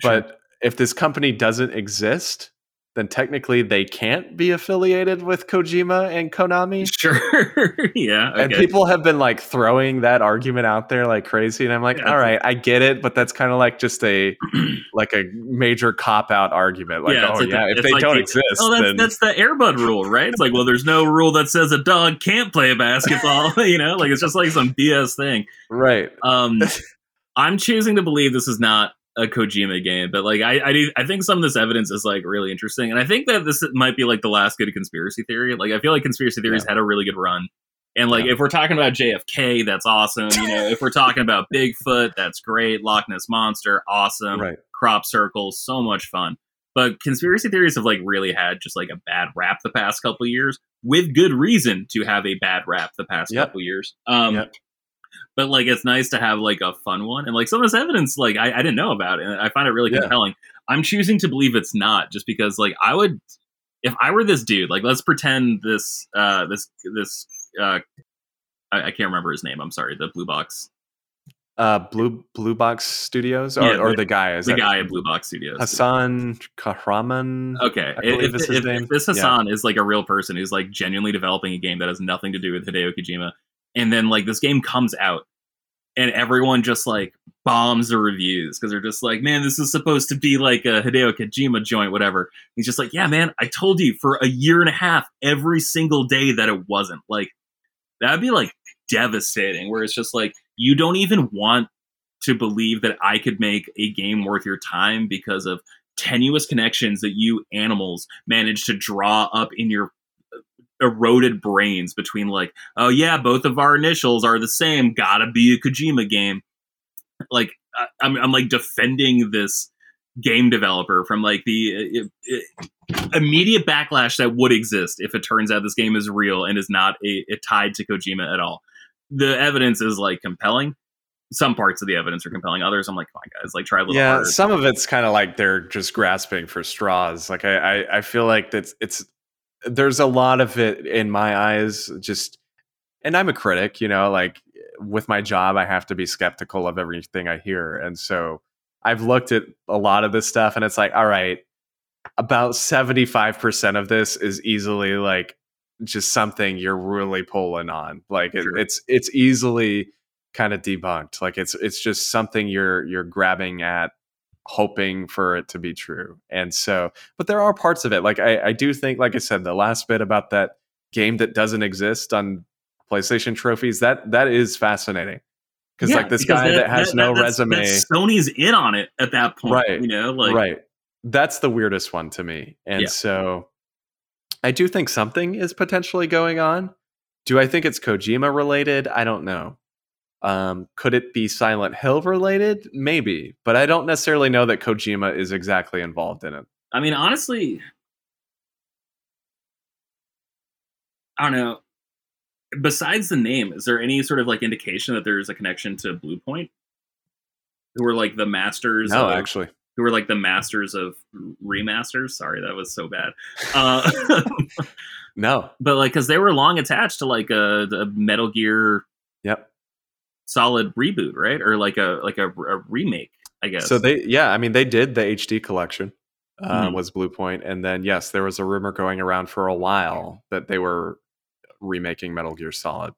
[SPEAKER 3] Sure. But if this company doesn't exist, then technically they can't be affiliated with Kojima and Konami.
[SPEAKER 2] Sure. yeah.
[SPEAKER 3] Okay. And people have been like throwing that argument out there like crazy. And I'm like, yeah, all right, I get it, but that's kind of like just a like a major cop out argument. Like, yeah, oh like yeah, the, if they like don't the, exist.
[SPEAKER 2] Oh, that's,
[SPEAKER 3] then...
[SPEAKER 2] that's the Air Bud rule, right? It's like, well, there's no rule that says a dog can't play basketball, you know? Like it's just like some BS thing.
[SPEAKER 3] Right.
[SPEAKER 2] Um I'm choosing to believe this is not a Kojima game, but like I I, do, I think some of this evidence is like really interesting, and I think that this might be like the last good conspiracy theory. Like I feel like conspiracy theories yeah. had a really good run, and like yeah. if we're talking about JFK, that's awesome. You know, if we're talking about Bigfoot, that's great. Loch Ness monster, awesome.
[SPEAKER 3] Right.
[SPEAKER 2] Crop circles, so much fun. But conspiracy theories have like really had just like a bad rap the past couple years, with good reason to have a bad rap the past yep. couple years. Um, yep but like it's nice to have like a fun one and like some of this evidence like I, I didn't know about it and I find it really yeah. compelling. I'm choosing to believe it's not just because like I would if I were this dude like let's pretend this uh this this uh I, I can't remember his name I'm sorry the blue box
[SPEAKER 3] Uh, Blue Blue Box Studios, or,
[SPEAKER 2] Yeah,
[SPEAKER 3] or
[SPEAKER 2] the-
[SPEAKER 3] guy is
[SPEAKER 2] the guy at Blue Box Studios.
[SPEAKER 3] Hasan Kahraman.
[SPEAKER 2] Okay,
[SPEAKER 3] I believe
[SPEAKER 2] if,
[SPEAKER 3] is his
[SPEAKER 2] if-
[SPEAKER 3] name.
[SPEAKER 2] if this
[SPEAKER 3] Yeah.
[SPEAKER 2] Hasan is like a real person who's like genuinely developing a game that has nothing to do with Hideo Kojima, and then like this game comes out, and everyone just like bombs the reviews because they're just like, man, this is supposed to be like a Hideo Kojima joint, whatever. He's just like, yeah, man, I told you for a year and a half, every single day that it wasn't. Like that'd be like devastating. Where it's just like you don't even want to believe that I could make a game worth your time because of tenuous connections that you animals manage to draw up in your eroded brains between like oh yeah both of our initials are the same gotta be a kojima game. Like I, I'm, I'm like defending this game developer from like the uh, uh, immediate backlash that would exist if it turns out this game is real and is not a, a tied to kojima at all. The evidence is like compelling. Some parts of the evidence are compelling. Others i'm like come on guys like try a little
[SPEAKER 3] yeah,
[SPEAKER 2] harder.
[SPEAKER 3] some of it's kind of like they're just grasping for straws. Like I, I, I feel like that's it's there's a lot of it in my eyes. Just and I'm a critic, you know, like with my job, I have to be skeptical of everything I hear, and so I've looked at a lot of this stuff, and it's like, all right, about seventy five percent of this is easily like just something you're really pulling on. Like it,
[SPEAKER 2] Sure.
[SPEAKER 3] it's it's easily kind of debunked. Like it's it's just something you're you're grabbing at hoping for it to be true. And so but there are parts of it. Like I, I do think, like I said, the last bit about that game that doesn't exist on PlayStation trophies, that that is fascinating. Because
[SPEAKER 2] Yeah,
[SPEAKER 3] like this
[SPEAKER 2] because
[SPEAKER 3] guy that, has no
[SPEAKER 2] that's-
[SPEAKER 3] resume.
[SPEAKER 2] that's Sony's in on it at that point,
[SPEAKER 3] Right,
[SPEAKER 2] You know, like
[SPEAKER 3] right. That's the weirdest one to me. And
[SPEAKER 2] Yeah.
[SPEAKER 3] so I do think something is potentially going on. Do I think it's Kojima related? I don't know. Um, could it be Silent Hill related? Maybe, but I don't necessarily know that Kojima is exactly involved in it.
[SPEAKER 2] I mean, honestly, I don't know. Besides the name, is there any sort of like indication that there's a connection to Bluepoint, who were like the masters?
[SPEAKER 3] No,
[SPEAKER 2] of,
[SPEAKER 3] actually.
[SPEAKER 2] who are like the masters of remasters. Sorry, that was so bad. Uh,
[SPEAKER 3] No.
[SPEAKER 2] but like, because they were long attached to like a, a Metal Gear. Solid reboot, right? Or like a like a, a remake, I guess.
[SPEAKER 3] So they, yeah, I mean, they did the HD collection. Uh,
[SPEAKER 2] Mhm.
[SPEAKER 3] Was Bluepoint, and then yes, there was a rumor going around for a while that they were remaking Metal Gear Solid.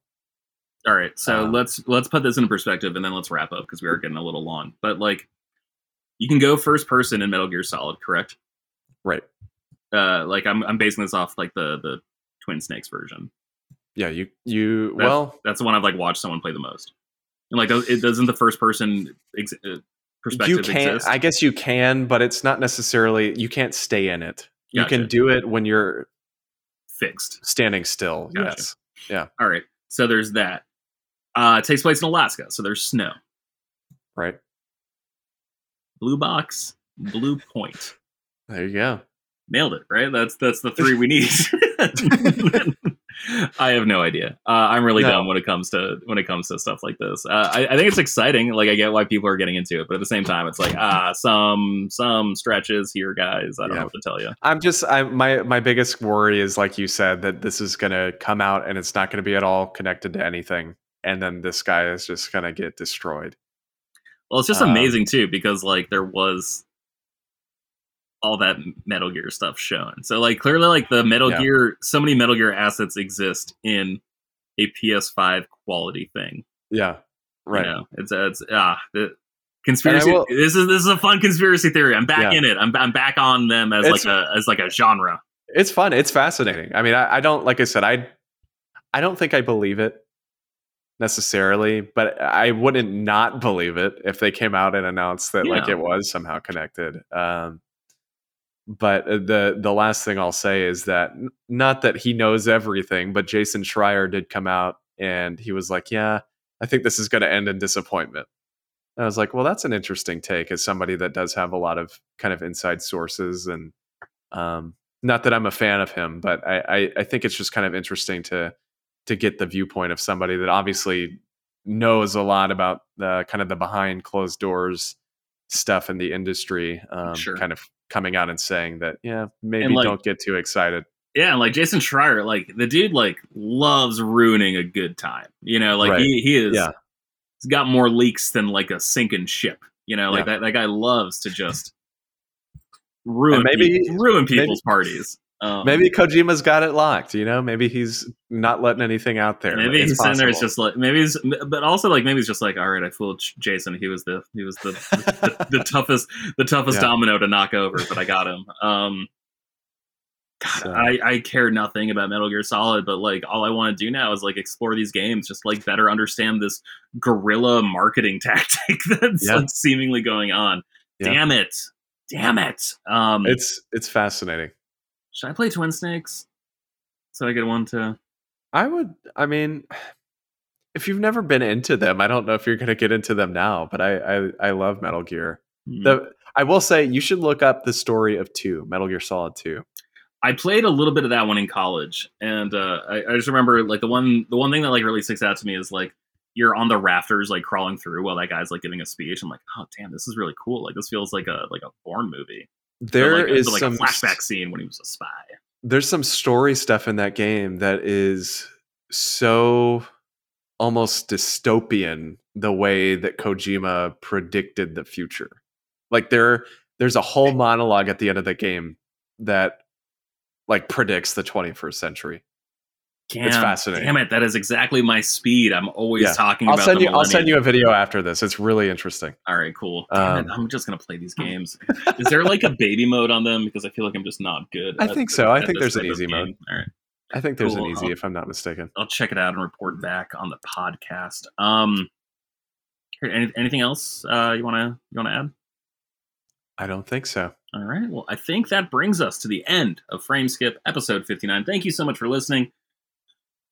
[SPEAKER 2] All right, so
[SPEAKER 3] Um,
[SPEAKER 2] let's let's put this in perspective and then let's wrap up because we are getting a little long. But like, you can go first person in Metal Gear Solid, correct?
[SPEAKER 3] Right.
[SPEAKER 2] Uh, like I'm I'm basing this off like the the Twin Snakes version.
[SPEAKER 3] Yeah, you you
[SPEAKER 2] That's-
[SPEAKER 3] well,
[SPEAKER 2] That's the one I've like watched someone play the most. And like, it doesn't the first person ex- uh, perspective
[SPEAKER 3] you can
[SPEAKER 2] exist?
[SPEAKER 3] I guess you can, but it's not necessarily you can't stay in it. You can do it when you're
[SPEAKER 2] Fixed.
[SPEAKER 3] standing still.
[SPEAKER 2] Gotcha.
[SPEAKER 3] Yes. Yeah.
[SPEAKER 2] All right, so there's that. Uh, it takes place in Alaska, so there's snow.
[SPEAKER 3] Right.
[SPEAKER 2] Blue box, blue point.
[SPEAKER 3] There you go.
[SPEAKER 2] nailed it right that's that's the three we need i have no idea uh, i'm really
[SPEAKER 3] No.
[SPEAKER 2] dumb when it comes to when it comes to stuff like this uh, I, I think it's exciting like i get why people are getting into it but at the same time it's like ah some some stretches here guys i don't
[SPEAKER 3] Yeah.
[SPEAKER 2] know what to tell you
[SPEAKER 3] I'm just I my my biggest worry is like you said that this is going to come out and it's not going to be at all connected to anything and then this guy is just going to get destroyed.
[SPEAKER 2] well it's just
[SPEAKER 3] Um,
[SPEAKER 2] amazing too because like there was all that metal gear stuff shown so like clearly like the metal
[SPEAKER 3] Yeah.
[SPEAKER 2] gear so many metal gear assets exist in a ps5 quality thing
[SPEAKER 3] Yeah. Right.
[SPEAKER 2] You know, it's it's ah the conspiracy.
[SPEAKER 3] will-
[SPEAKER 2] this is this is a fun conspiracy theory. I'm back
[SPEAKER 3] Yeah.
[SPEAKER 2] in it. I'm I'm back on them as
[SPEAKER 3] It's-
[SPEAKER 2] like a as like a genre.
[SPEAKER 3] It's fun. It's fascinating. I mean, I, I don't like I said I I don't think I believe it necessarily, but I wouldn't not believe it if they came out and announced that like it was somehow connected. Um, but uh, the the last thing I'll say is that not that he knows everything, but Jason Schreier did come out and he was like, "Yeah, I think this is going to end in disappointment." And I was like, "Well, that's an interesting take as somebody that does have a lot of kind of inside sources and um, not that I'm a fan of him, but I, I, I think it's just kind of interesting to to get the viewpoint of somebody that obviously knows a lot about the kind of the behind closed doors stuff in the industry. Um,
[SPEAKER 2] Sure.
[SPEAKER 3] Kind of coming out and saying that, yeah, maybe
[SPEAKER 2] like-
[SPEAKER 3] don't get too excited.
[SPEAKER 2] Yeah, like Jason Schreier, like the dude like loves ruining a good time. You know, like
[SPEAKER 3] Right.
[SPEAKER 2] he he is
[SPEAKER 3] Yeah.
[SPEAKER 2] he's got more leaks than like a sinking ship. You know, like
[SPEAKER 3] Yeah.
[SPEAKER 2] that, that guy loves to just ruin
[SPEAKER 3] And maybe-
[SPEAKER 2] people, ruin
[SPEAKER 3] maybe-
[SPEAKER 2] people's parties. Um,
[SPEAKER 3] Maybe Kojima's got it locked. You know, maybe he's not letting anything out there.
[SPEAKER 2] Maybe he's sitting there. It's just like maybe he's, but also like maybe he's just like, all right, I fooled Jason. He was the he was the the, the toughest the toughest
[SPEAKER 3] Yeah.
[SPEAKER 2] domino to knock over, but I got him. Um, God,
[SPEAKER 3] So-
[SPEAKER 2] I I care nothing about Metal Gear Solid, but like all I want to do now is like explore these games, just like better understand this guerrilla marketing tactic that's
[SPEAKER 3] Yeah.
[SPEAKER 2] like seemingly going on.
[SPEAKER 3] Yeah.
[SPEAKER 2] Damn it, damn it. Um,
[SPEAKER 3] it's it's fascinating.
[SPEAKER 2] Should I play Twin Snakes? So I get one to.
[SPEAKER 3] I would. I mean, if you've never been into them, I don't know if you're going to get into them now. But I, I, I love Metal Gear.
[SPEAKER 2] hmm.
[SPEAKER 3] The I will say you should look up the story of two Metal Gear Solid Two.
[SPEAKER 2] I played a little bit of that one in college, and uh, I, I just remember like the one the one thing that like really sticks out to me is like you're on the rafters like crawling through while that guy's like giving a speech. I'm like, oh damn, this is really cool. Like this feels like a like a Bourne movie.
[SPEAKER 3] There
[SPEAKER 2] like,
[SPEAKER 3] is
[SPEAKER 2] like
[SPEAKER 3] some
[SPEAKER 2] a flashback scene when he was a spy.
[SPEAKER 3] There's some story stuff in that game that is so almost dystopian the way that Kojima predicted the future. Like there there's a whole monologue at the end of the game that like predicts the 21st century. It's
[SPEAKER 2] Damn,
[SPEAKER 3] fascinating.
[SPEAKER 2] Damn it, that is exactly my speed. I'm always
[SPEAKER 3] Yeah.
[SPEAKER 2] talking
[SPEAKER 3] I'll
[SPEAKER 2] about.
[SPEAKER 3] send you I'll send you a video after this. It's really interesting.
[SPEAKER 2] All right, cool. Damn it,
[SPEAKER 3] Um,
[SPEAKER 2] I'm just gonna play these games. is there like a baby mode on them? Because I feel like I'm just not good.
[SPEAKER 3] I
[SPEAKER 2] at-
[SPEAKER 3] think so. I think there's an easy
[SPEAKER 2] game.
[SPEAKER 3] mode.
[SPEAKER 2] All right.
[SPEAKER 3] I think there's
[SPEAKER 2] Cool.
[SPEAKER 3] an easy
[SPEAKER 2] I'll-
[SPEAKER 3] if I'm not mistaken.
[SPEAKER 2] I'll check it out and report back on the podcast. Um, any, anything else uh, you want to you want to add?
[SPEAKER 3] I don't think so.
[SPEAKER 2] All right. Well, I think that brings us to the end of Frame Skip episode 59. Thank you so much for listening.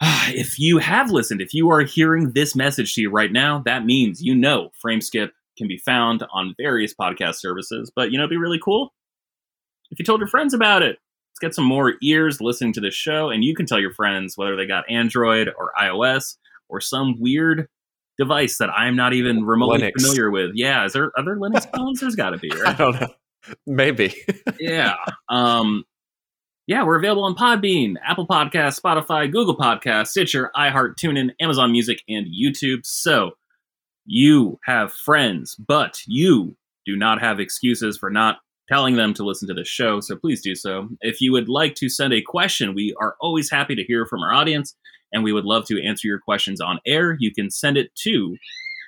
[SPEAKER 2] If you have listened, if you are hearing this message to you right now, that means you know Frameskip can be found on various podcast services. But you know, it'd be really cool if you told your friends about it. Let's get some more ears listening to this show, and you can tell your friends whether they got Android or iOS or some weird device that I'm not even remotely
[SPEAKER 3] Linux.
[SPEAKER 2] familiar with. Yeah, is there other Linux phones? There's got to be,
[SPEAKER 3] I don't know. Maybe.
[SPEAKER 2] yeah. Um, yeah, we're available on Podbean, Apple Podcasts, Spotify, Google Podcasts, Stitcher, iHeart, TuneIn, Amazon Music, and YouTube. So you have friends, but you do not have excuses for not telling them to listen to the show. So please do so. If you would like to send a question, we are always happy to hear from our audience, and we would love to answer your questions on air. You can send it to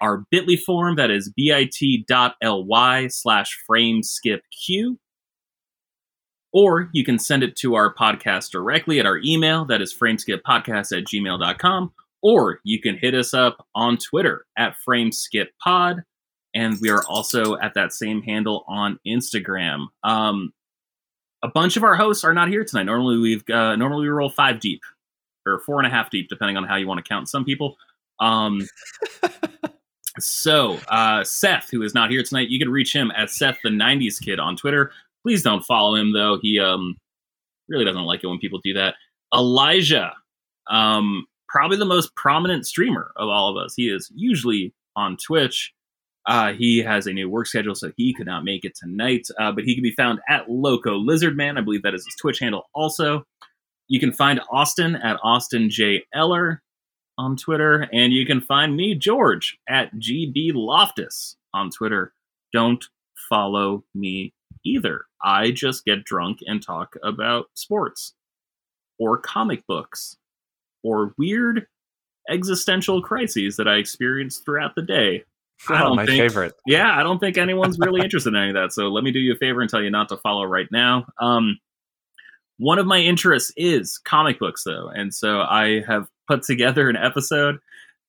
[SPEAKER 2] our bit.ly form that is bit.ly slash frame skip frameskipq or you can send it to our podcast directly at our email that is frameskippodcast at gmail.com or you can hit us up on twitter at frameskippod and we are also at that same handle on instagram. Um, a bunch of our hosts are not here tonight. Normally we've uh, normally we roll five deep or four and a half deep depending on how you want to count some people. Um, so uh, seth who is not here tonight you can reach him at seth the 90s kid on twitter Please don't follow him though. He um really doesn't like it when people do that. Elijah, um, probably the most prominent streamer of all of us. He is usually on Twitch. Uh, he has a new work schedule, so he could not make it tonight. Uh, but he can be found at Loco Lizard Man. I believe that is his Twitch handle. Also, you can find Austin at Austin J Eller on Twitter, and you can find me, George, at GB Loftus on Twitter. Don't follow me either. I just get drunk and talk about sports or comic books or weird existential crises that I experience throughout the day. I
[SPEAKER 3] Oh,
[SPEAKER 2] don't
[SPEAKER 3] my
[SPEAKER 2] think-
[SPEAKER 3] favorite.
[SPEAKER 2] Yeah, I don't think anyone's really interested in any of that. So let me do you a favor and tell you not to follow right now. Um, one of my interests is comic books, though, and so I have put together an episode,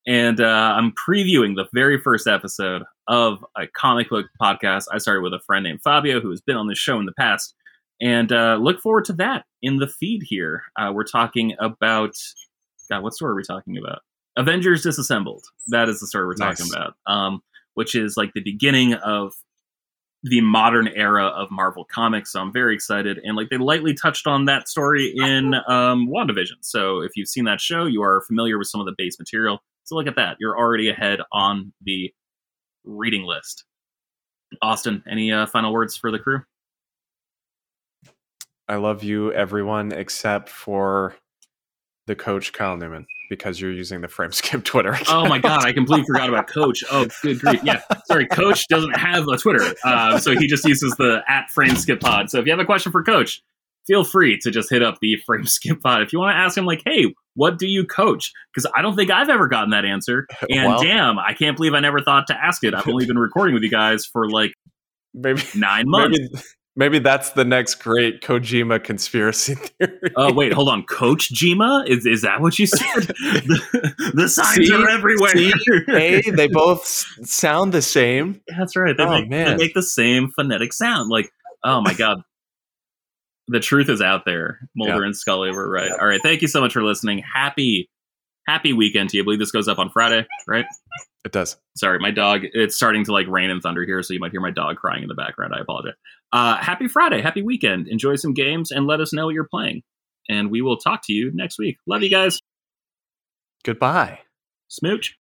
[SPEAKER 2] and uh, I'm previewing the very first episode of a comic book podcast. I started with a friend named Fabio, who has been on this show in the past, and uh, look forward to that in the feed here. Uh, we're talking about God, what story are we talking about? Avengers Disassembled. That is the story we're talking
[SPEAKER 3] Nice.
[SPEAKER 2] about. Um, which is like the beginning of the modern era of Marvel Comics. So I'm very excited. And like they lightly touched on that story in um, WandaVision. So if you've seen that show, you are familiar with some of the base material. So look at that. You're already ahead on the reading list. Austin, any uh, final words for the crew?
[SPEAKER 3] I love you, everyone, except for the coach, Kyle Newman. because you're using the Frameskip Twitter. Account.
[SPEAKER 2] Oh my god, I completely forgot about Coach. Oh, good grief. Yeah, sorry, Coach doesn't have a Twitter, uh, so he just uses the at Frameskip Pod. So if you have a question for Coach, feel free to just hit up the Frame Skip Pod. If you want to ask him, like, hey, what do you coach? Because I don't think I've ever gotten that answer. And
[SPEAKER 3] Well-
[SPEAKER 2] damn, I can't believe I never thought to ask it. I've only been recording with you guys for like
[SPEAKER 3] maybe
[SPEAKER 2] nine months.
[SPEAKER 3] maybe maybe that's the next great Kojima conspiracy theory.
[SPEAKER 2] Oh wait, hold on. Coach Jima? Is is that what you said? the, the signs
[SPEAKER 3] See?
[SPEAKER 2] are everywhere.
[SPEAKER 3] See? hey, they both sound the same.
[SPEAKER 2] That's right. They,
[SPEAKER 3] Oh,
[SPEAKER 2] make,
[SPEAKER 3] man.
[SPEAKER 2] they make the same phonetic sound. Like, oh my god. The truth is out there. Mulder
[SPEAKER 3] Yeah.
[SPEAKER 2] and Scully were right. All right. Thank you so much for listening. Happy, happy weekend to you. I believe this goes up on Friday, right?
[SPEAKER 3] It does.
[SPEAKER 2] Sorry, my dog. It's starting to like rain and thunder here, so you might hear my dog crying in the background. I apologize. Uh, happy Friday. Happy weekend. Enjoy some games and let us know what you're playing. And we will talk to you next week. Love you guys.
[SPEAKER 3] Goodbye.
[SPEAKER 2] Smooch.